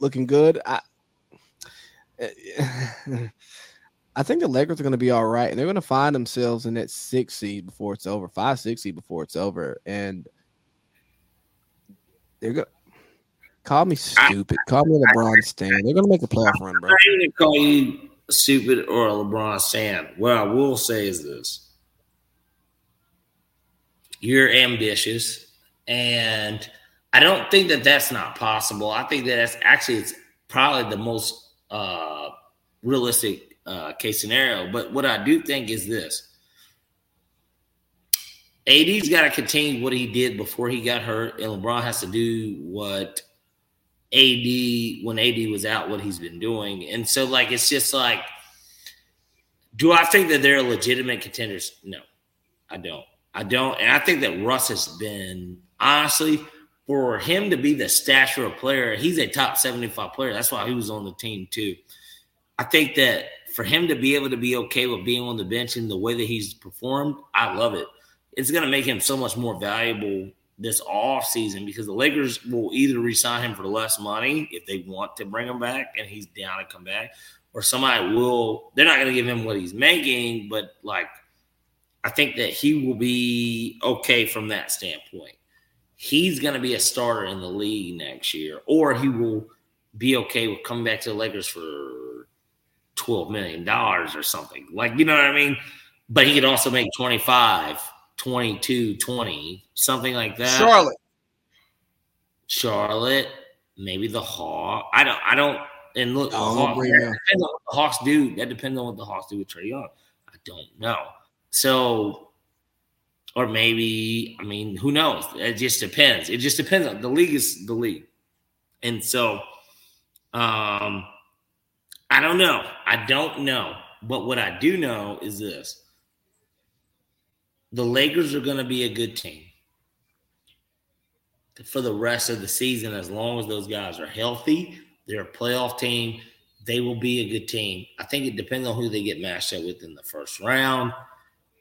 looking good. I *laughs* I think the Lakers are going to be all right, and they're going to find themselves in that six seed before it's over, five six seed before it's over, and they're going. to Call me stupid. Call me LeBron Stan. They're going to make a playoff run, bro. I'm not gonna call you stupid or a LeBron fan. What I will say is this: you're ambitious, and I don't think that that's not possible. I think that that's actually it's probably the most uh, realistic uh, case scenario. But what I do think is this: AD's got to continue what he did before he got hurt, and LeBron has to do what AD when AD was out, what he's been doing. And so, like, it's just like, do I think that they're legitimate contenders? No, I don't. I don't. And I think that Russ has been, honestly, for him to be the stature of player, he's a top 75 player. That's why he was on the team, too. I think that for him to be able to be okay with being on the bench and the way that he's performed, I love it. It's going to make him so much more valuable this off season because the Lakers will either resign him for less money if they want to bring him back and he's down to come back, or somebody will. They're not going to give him what he's making, but like I think that he will be okay from that standpoint. He's going to be a starter in the league next year, or he will be okay with coming back to the Lakers for twelve million dollars or something. Like you know what I mean? But he could also make 25, 22, 20, something like that. Charlotte. Charlotte, maybe the Hawks. I don't. I don't. And look, Oh, Hawks, that depends on what the Hawks do. That depends on what the Hawks do with Trae Young. I don't know. So, or maybe I mean, who knows? It just depends. It just depends on the league is the league, and so, um, I don't know. I don't know. But what I do know is this: the Lakers are going to be a good team for the rest of the season as long as those guys are healthy. They're a playoff team. They will be a good team. I think it depends on who they get matched up with in the first round.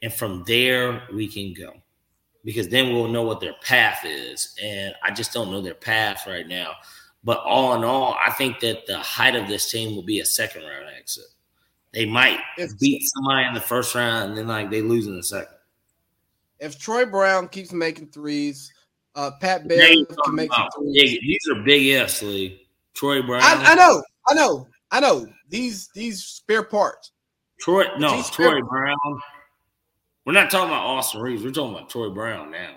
And from there, we can go because then we'll know what their path is. And I just don't know their path right now. But all in all, I think that the height of this team will be a second round exit They might If- beat somebody in the first round and then like they lose in the second. If Troy Brown keeps making threes, uh, Pat Now can make some threes. these are big ifs, Lee. Troy Brown. I, I know, I know, I know. These these spare parts. Troy, no, Troy. Brown. We're not talking about Austin Reaves. We're talking about Troy Brown now.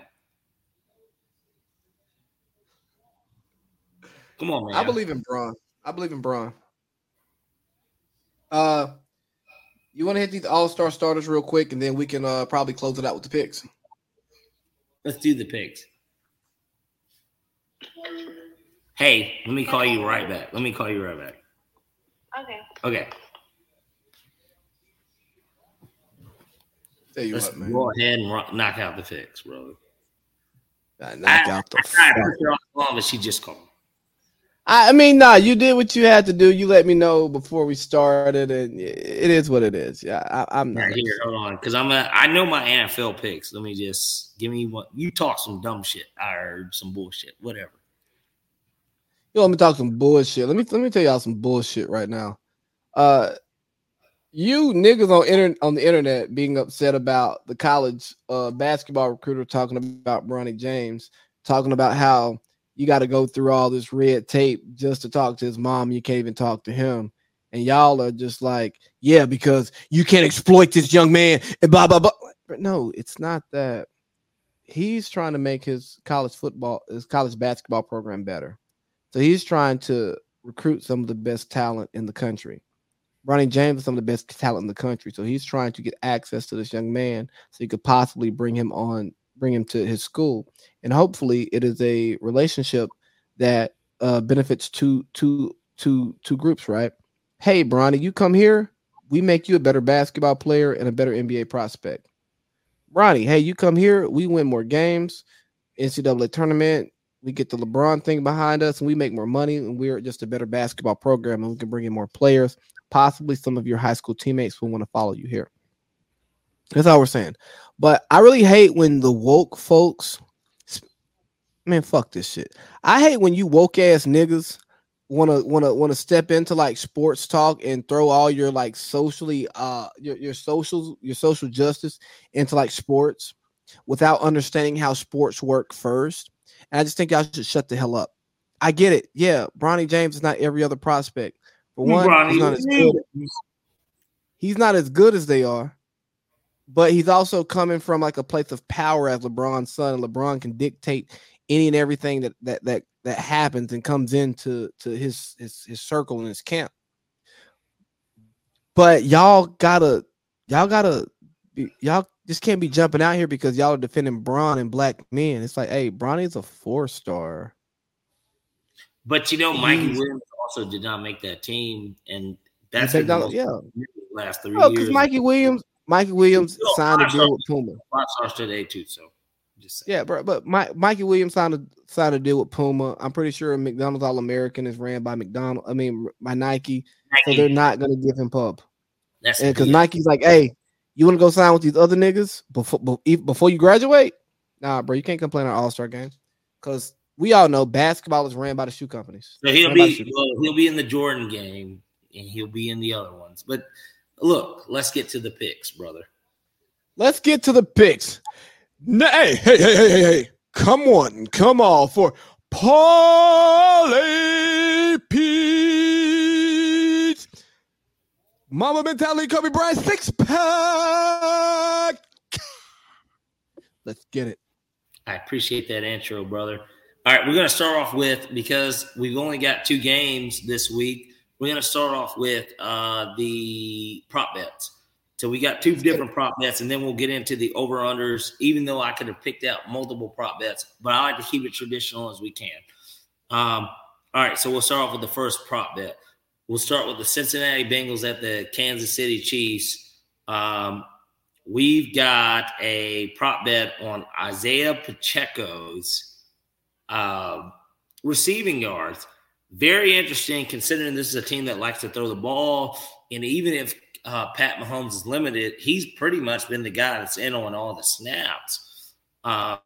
Come on, man. I believe in Braun. I believe in Braun. Uh, you want to hit these All Star starters real quick, and then we can uh probably close it out with the picks. Let's do the picks. Hey, let me call you right back. Let me call you right back. Okay. Okay, Tell you let's what, man. go ahead and ro- knock out the picks, bro. I knock I- out the. I tried to fuck. put her on the phone, but she just called. I I mean, nah, you did what you had to do. You let me know before we started, and it is what it is. Yeah, I, I'm not. Right here, hold on, because I'm a, I know my NFL picks. Let me just give me one. You talk some dumb shit. I heard some bullshit. Whatever. You want me to talk some bullshit? Let me let me tell y'all some bullshit right now. Uh, you niggas on inter- on the internet being upset about the college uh basketball recruiter talking about Bronny James, talking about how you got to go through all this red tape just to talk to his mom. You can't even talk to him, and y'all are just like, yeah, because you can't exploit this young man and blah blah blah. But no, it's not that. He's trying to make his college football, his college basketball program better. So he's trying to recruit some of the best talent in the country. Bronny James is some of the best talent in the country. So he's trying to get access to this young man so he could possibly bring him on, bring him to his school. And hopefully it is a relationship that uh, benefits two, two, two, two groups, right? Hey, Bronny, you come here, we make you a better basketball player and a better NBA prospect. Ronnie, hey, you come here, we win more games, NCAA tournament, we get the LeBron thing behind us, and we make more money, and we're just a better basketball program, and we can bring in more players. Possibly some of your high school teammates will want to follow you here. That's all we're saying. But I really hate when the woke folks, man, fuck this shit. I hate when you woke ass niggas want to want to want to step into like sports talk and throw all your like socially uh your your social your social justice into like sports without understanding how sports work first. And I just think y'all should shut the hell up. I get it. Yeah, Bronny James is not every other prospect. For one, he's not as good. He's not as good as they are, but he's also coming from like a place of power as LeBron's son. And LeBron can dictate any and everything that that that that happens and comes into to his his his circle and his camp. But y'all gotta y'all gotta y'all just can't be jumping out here because y'all are defending Braun and black men. It's like, hey, Bronny's a four star. But you know, Mikey He's- Williams also did not make that team, and That's that's been the most yeah. last three Oh, because years. Mikey Williams, Mikey Williams Still signed a deal with Puma. five stars today too. So just. Yeah, bro. But my, Mikey Williams signed a signed a deal with Puma. I'm pretty sure McDonald's All American is ran by McDonald. I mean, by Nike. So they're not gonna give him pub. that's because Nike's like, hey, you want to go sign with these other niggas before before you graduate? Nah, bro, you can't complain on All Star game because we all know basketball is ran by the shoe companies. So he'll Ran by the be well, he'll be in the Jordan game, and he'll be in the other ones. But look, let's get to the picks, brother. Let's get to the picks. N- Hey, hey, hey, hey, hey, hey. Come on, come on for Parlay Pete. Mamba mentality, Kobe Bryant, six pack. Let's get it. I appreciate that intro, brother. All right, we're going to start off with because we've only got two games this week. We're going to start off with uh, the prop bets. So we got two different prop bets, and then we'll get into the over unders. Even though I could have picked out multiple prop bets, but I like to keep it traditional as we can. Um, all right, so we'll start off with the first prop bet. We'll start with the Cincinnati Bengals at the Kansas City Chiefs. Um, we've got a prop bet on Isaiah Pacheco's uh, receiving yards. Very interesting considering this is a team that likes to throw the ball. And even if uh, Pat Mahomes is limited, he's pretty much been the guy that's in on all the snaps. Uh,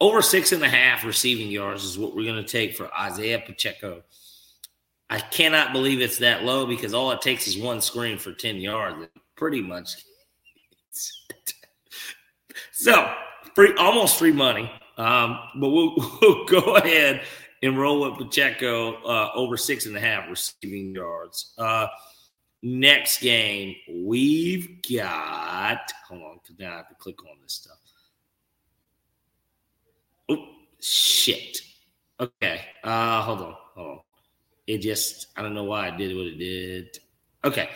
over six and a half receiving yards is what we're going to take for Isaiah Pacheco. I cannot believe it's that low because all it takes is one screen for 10 yards. Pretty much. *laughs* so, free, almost free money. Um, but we'll, *laughs* we'll go ahead and roll with Pacheco uh, over six and a half receiving yards. Uh, next game, we've got. Hold on, because now I have to click on this stuff. Oh, shit. Okay. Uh, hold on. Hold on. It just, I don't know why I did what it did. Okay.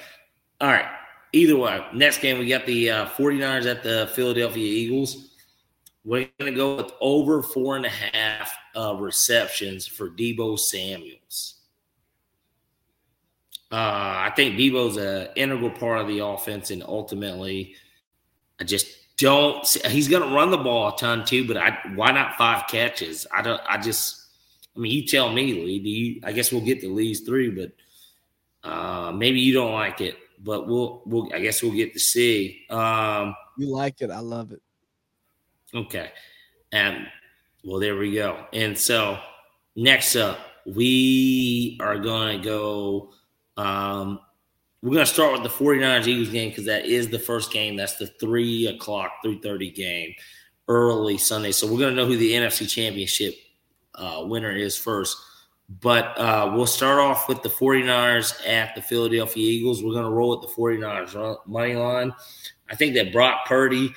All right. Either way, next game, we got the uh, 49ers at the Philadelphia Eagles. We're going to go with over four and a half uh, receptions for Deebo Samuels. Uh, I think Deebo's an integral part of the offense, and ultimately, I just don't. He's going to run the ball a ton too, but I, why not five catches? I don't. I just. I mean, you tell me, Lee. Do you, I guess we'll get to Lee's three, but uh, maybe you don't like it. But we'll. We'll. I guess we'll get to see. Um, You like it? I love it. Okay. And well, there we go. And so next up, we are going to go. Um, we're going to start with the 49ers Eagles game because that is the first game. That's the three o'clock, 3:30 game early Sunday. So we're going to know who the NFC Championship uh, winner is first. But uh, we'll start off with the 49ers at the Philadelphia Eagles. We're going to roll with the 49ers money line. I think that Brock Purdy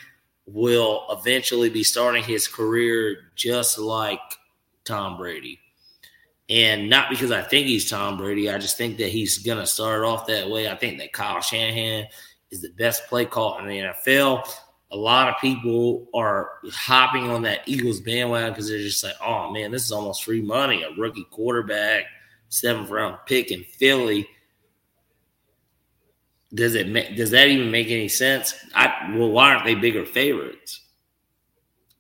will eventually be starting his career just like Tom Brady. And not because I think he's Tom Brady, I just think that he's going to start off that way. I think that Kyle Shanahan is the best play call in the NFL. A lot of people are hopping on that Eagles bandwagon because they're just like, oh man, this is almost free money. A rookie quarterback, seventh round pick in Philly does it ma- does that even make any sense? I well, why aren't they bigger favorites?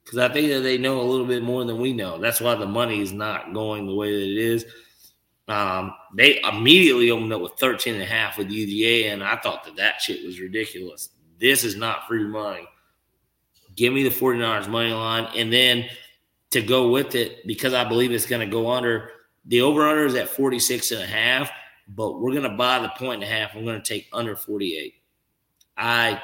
Because I think that they know a little bit more than we know. That's why the money is not going the way that it is. Um, they immediately opened up with 13 and a half with UGA, and I thought that that shit was ridiculous. This is not free money. Give me the 49ers money line. And then to go with it, because I believe it's going to go under, the over under is at 46 and a half but we're going to buy the point and a half. I'm going to take under 48. I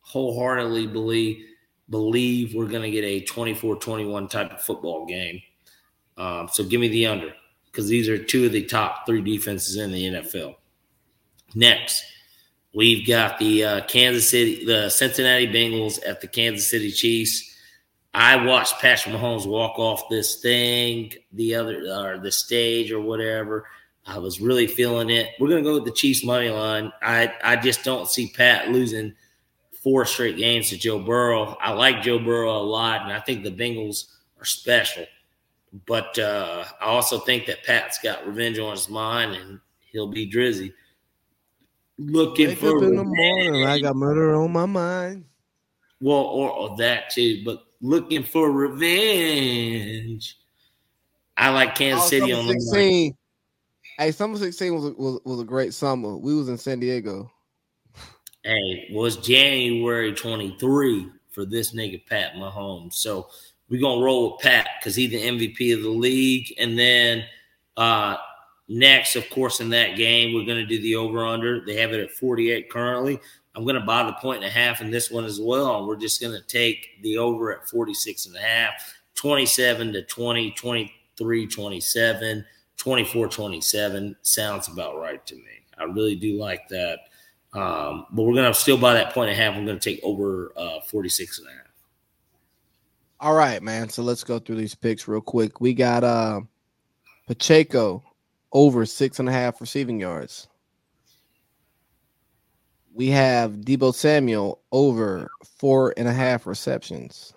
wholeheartedly believe believe we're going to get a 24-21 type of football game. Um, so give me the under because these are two of the top three defenses in the NFL. Next, we've got the uh, Kansas City, the Cincinnati Bengals at the Kansas City Chiefs. I watched Patrick Mahomes walk off this thing, the other or the stage or whatever. I was really feeling it. We're gonna go with the Chiefs money line. I I just don't see Pat losing four straight games to Joe Burrow. I like Joe Burrow a lot, and I think the Bengals are special. But uh, I also think that Pat's got revenge on his mind, and he'll be drizzy. Looking Wake for up in the revenge. morning, I got murder on my mind. Well, or, or that too, but looking for revenge. I like Kansas City on the money. 16. Hey, summer 16 was, was was a great summer. We was in San Diego. Hey, was January 23 for this nigga Pat Mahomes. So we're gonna roll with Pat because he's the MVP of the league. And then uh next, of course, in that game, we're gonna do the over-under. They have it at 48 currently. I'm gonna buy the point and a half in this one as well. And we're just gonna take the over at 46 and a half, 27 to 20, 23, 27, 24, 27. Sounds about right to me. I really do like that. Um, but we're gonna still buy that point and a half. I'm gonna take over uh 46 and a half. All right, man. So let's go through these picks real quick. We got uh Pacheco over six and a half receiving yards. We have Deebo Samuel over four and a half receptions.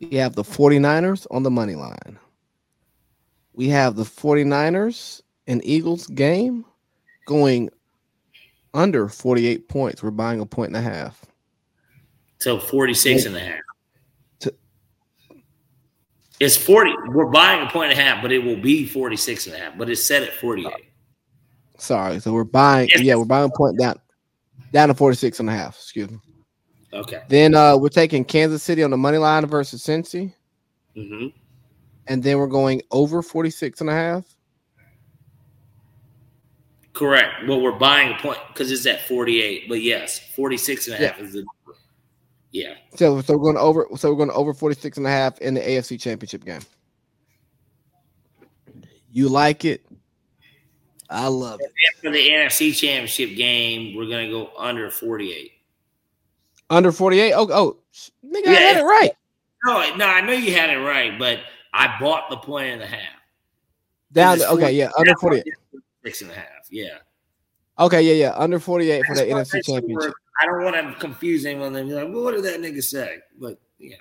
We have the 49ers on the money line. We have the 49ers and Eagles game going under 48 points. We're buying a point and a half. So 46 and a half. To- It's 40. We're buying a point and a half, but it will be 46 and a half, but it's set at 48. Sorry. So we're buying, yeah, we're buying a point down down to 46 and a half. Excuse me. Okay. Then uh we're taking Kansas City on the money line versus Cincy. hmm And then we're going over 46 and a half. Correct. Well, we're buying a point because it's at 48. But yes, 46 and a half is the number. Yeah. So, so we're going over. So we're going over 46 and a half in the AFC Championship game. You like it? I love it. For the NFC Championship game, we're going to go under 48. Under 48? Oh, oh, nigga, I had it right. No, no, I know you had it right, but I bought the point and a half. Down. Okay, yeah, under 48. Six and a half. Yeah. Okay, yeah, yeah, under 48 for the NFC Championship. I don't want to confuse anyone be like, well, what did that nigga say? But, you know.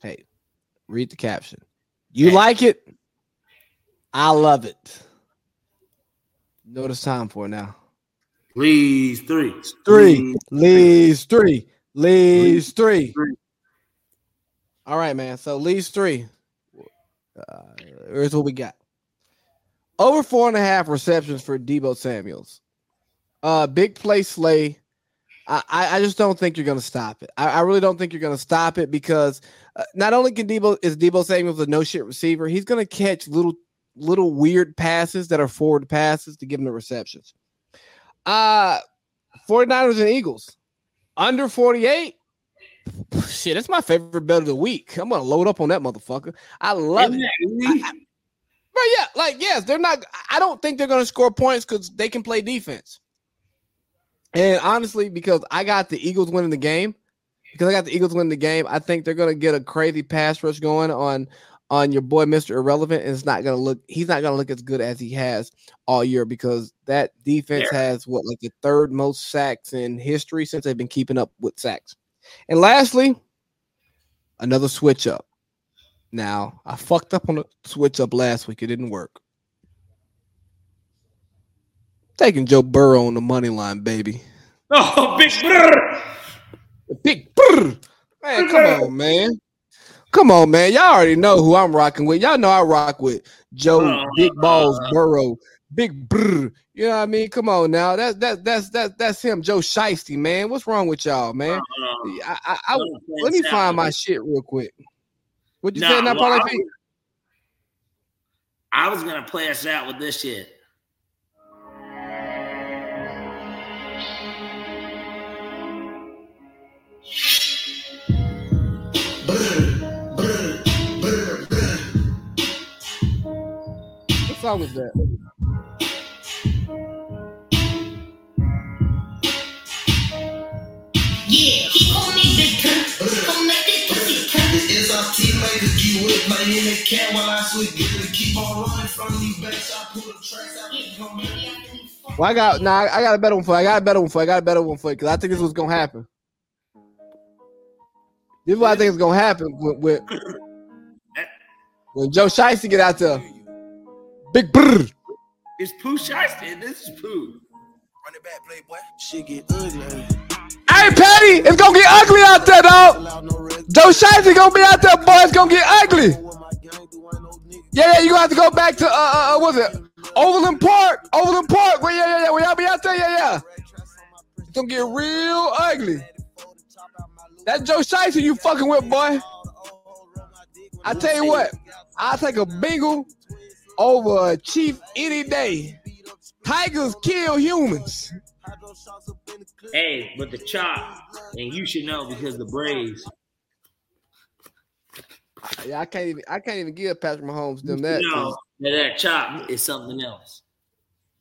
Hey, read the caption. You Hey. like it? I love it. What time for now. Please, three. Three. Leads three. Leads three. Three. All right, man. So leads three. Uh, here's what we got. Over four and a half receptions for Deebo Samuels. Uh, big play slay. I, I just don't think you're gonna stop it. I, I really don't think you're gonna stop it because uh, not only can Deebo is Deebo Samuels a no shit receiver, he's gonna catch little little weird passes that are forward passes to give him the receptions. Uh 49ers and Eagles under 48. Shit, that's my favorite bet of the week. I'm gonna load up on that motherfucker. I love Isn't it. that easy? But yeah, like yes, they're not. I don't think they're gonna score points because they can play defense. And honestly, because I got the Eagles winning the game, because I got the Eagles winning the game, I think they're gonna get a crazy pass rush going on on your boy Mr. Irrelevant, and it's not gonna look. He's not gonna look as good as he has all year because that defense has what like the third most sacks in history since they've been keeping up with sacks. And lastly, another switch up. Now, I fucked up on the switch up last week. It didn't work. Taking Joe Burrow on the money line, baby. *laughs* Oh, big brr. Big brr. Man, come on, man. Come on, man. Y'all already know who I'm rocking with. Y'all know I rock with Joe Uh, Big Balls uh. Burrow. Big brr. You know what I mean? Come on now. That's that that's that's that's him, Joe Shiesty, man. What's wrong with y'all, man? Uh, I, I, I let me find my shit real quick. What you Nah, say now, well, I was- I was gonna play us out with this shit. What song is that? Big Turk. Make this pussy turn. It's our teammates get with my in the can while I switch. Get to keep on running from these banks. I pull the tracks out. Yeah, Come back. after we fuck. Well, I got nah, I got a better one for you. I got a better one for you. I got a better one for you because I think this was gonna happen. This is what I think is gonna happen when when, when Joe Shiesty get out there. Big brr. It's Pooh Shiesty. This is Pooh. Run it back, playboy. Shit get ugly. Hey Patty, it's gonna get ugly out there, dog. Joe Shiesty gonna be out there, boy. It's gonna get ugly. Yeah, yeah, you gonna have to go back to uh, uh, uh what's it? Overland Park, Overland Park. Well, yeah, yeah, yeah. Will y'all be out there? Yeah, yeah. It's gonna get real ugly. That Joe Shiesty you fucking with, boy. I tell you what, I'll take a Bengal over a Chief any day. Tigers kill humans. Hey, but the chop, and you should know because the Braves. Yeah, I can't even I can't even give Patrick Mahomes them that. know that, chop is something else.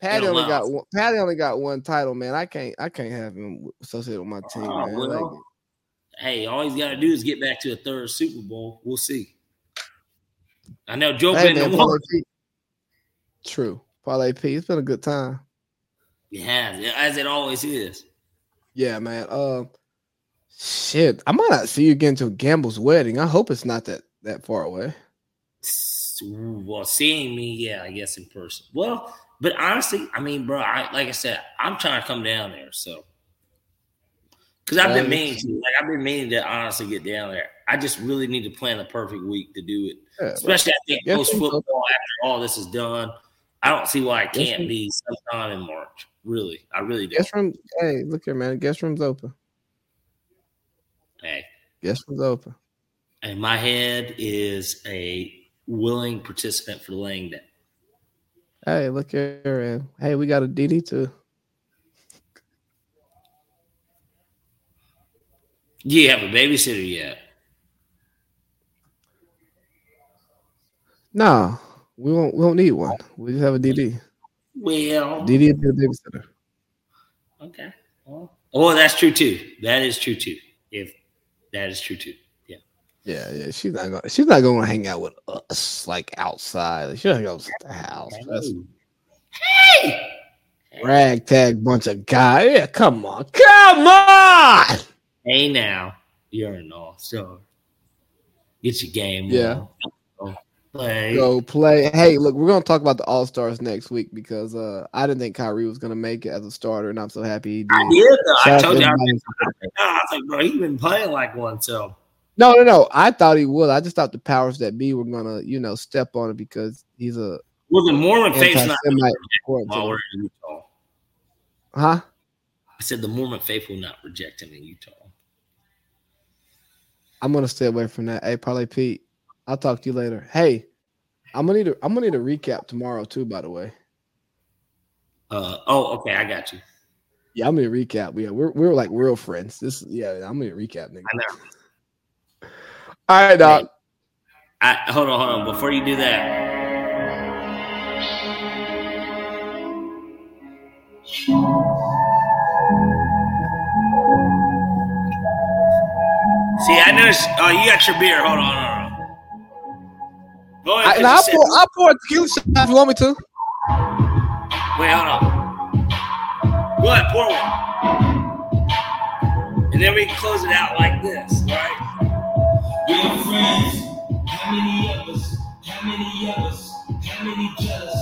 Patty only got one. Patty only got one title, man. I can't I can't have him associated with my oh, team, Oh, man. well. Like, Hey, all he's got to do is get back to a third Super Bowl. We'll see. I know Joe hey, been man, the Parlay one. P. True, Parlay P. It's been a good time. Yeah, as it always is. Yeah, man. Um, shit, I might not see you again till Gamble's wedding. I hope it's not that that far away. Well, seeing me, yeah, I guess in person. Well, but honestly, I mean, bro, I, like I said, I'm trying to come down there, so because I've been meaning to, like, I've been meaning to honestly get down there. I just really need to plan the perfect week to do it. Yeah, Especially, I think Yes, post football after all this is done. I don't see why it Yes, can't be sometime in March. Really, I really do. guest room. Hey, look here, man. Guest room's open. Hey, Guest room's open. and my head is a willing participant for laying down. Hey, look here, and hey, we got a DD too. Do you have a babysitter yet? No, we won't. We don't need one. We just have a DD. Well, DD is the babysitter. okay. Well, oh, that's true too. That is true too. If that is true too. Yeah. Yeah, yeah. She's not going. She's not going to hang out with us like outside. She'll hang out at the house. That's Hey! ragtag bunch of guys. Yeah, come on, come on. Hey now, you're an all star. Get your game. Yeah. on. Go Play. Go play. Hey, look, we're gonna talk about the All Stars next week because uh I didn't think Kyrie was gonna make it as a starter, and I'm so happy he did. I did. Though. I told you. I was, I was like, bro, he's been playing like one. So No, no, no. I thought he would. I just thought the powers that be were gonna, you know, step on it because he's a well, the Mormon faith's not while we're in Utah. Huh? I said the Mormon faith will not reject him in Utah. I'm gonna stay away from that. Hey, Parlay Pete. I'll talk to you later. Hey, I'm gonna need a I'm gonna need a recap tomorrow too. By the way, Uh, oh, okay, I got you. yeah, I'm gonna recap. Yeah, we're we're like real friends. This, yeah, I'm gonna recap, nigga. I know. All right, dog. I, hold on, hold on. Before you do that, see, I noticed. Oh, you got your beer. Hold on, hold on. Go ahead. I, 'cause and you I'll pour, I'll pour a tequila shot if you want me to. Wait, hold on. Go ahead, pour one. And then we can close it out like this, right? Real friends, how many of us? How many of us? How many jealous?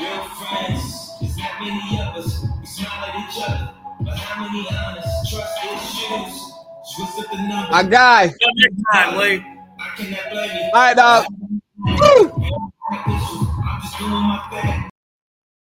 Real friends, there's not many of us. We smile at each other, but how many honest? Trust issues. Twist up the number. My guy. Next time, Lee. I cannot blame you. All right, dog. I'm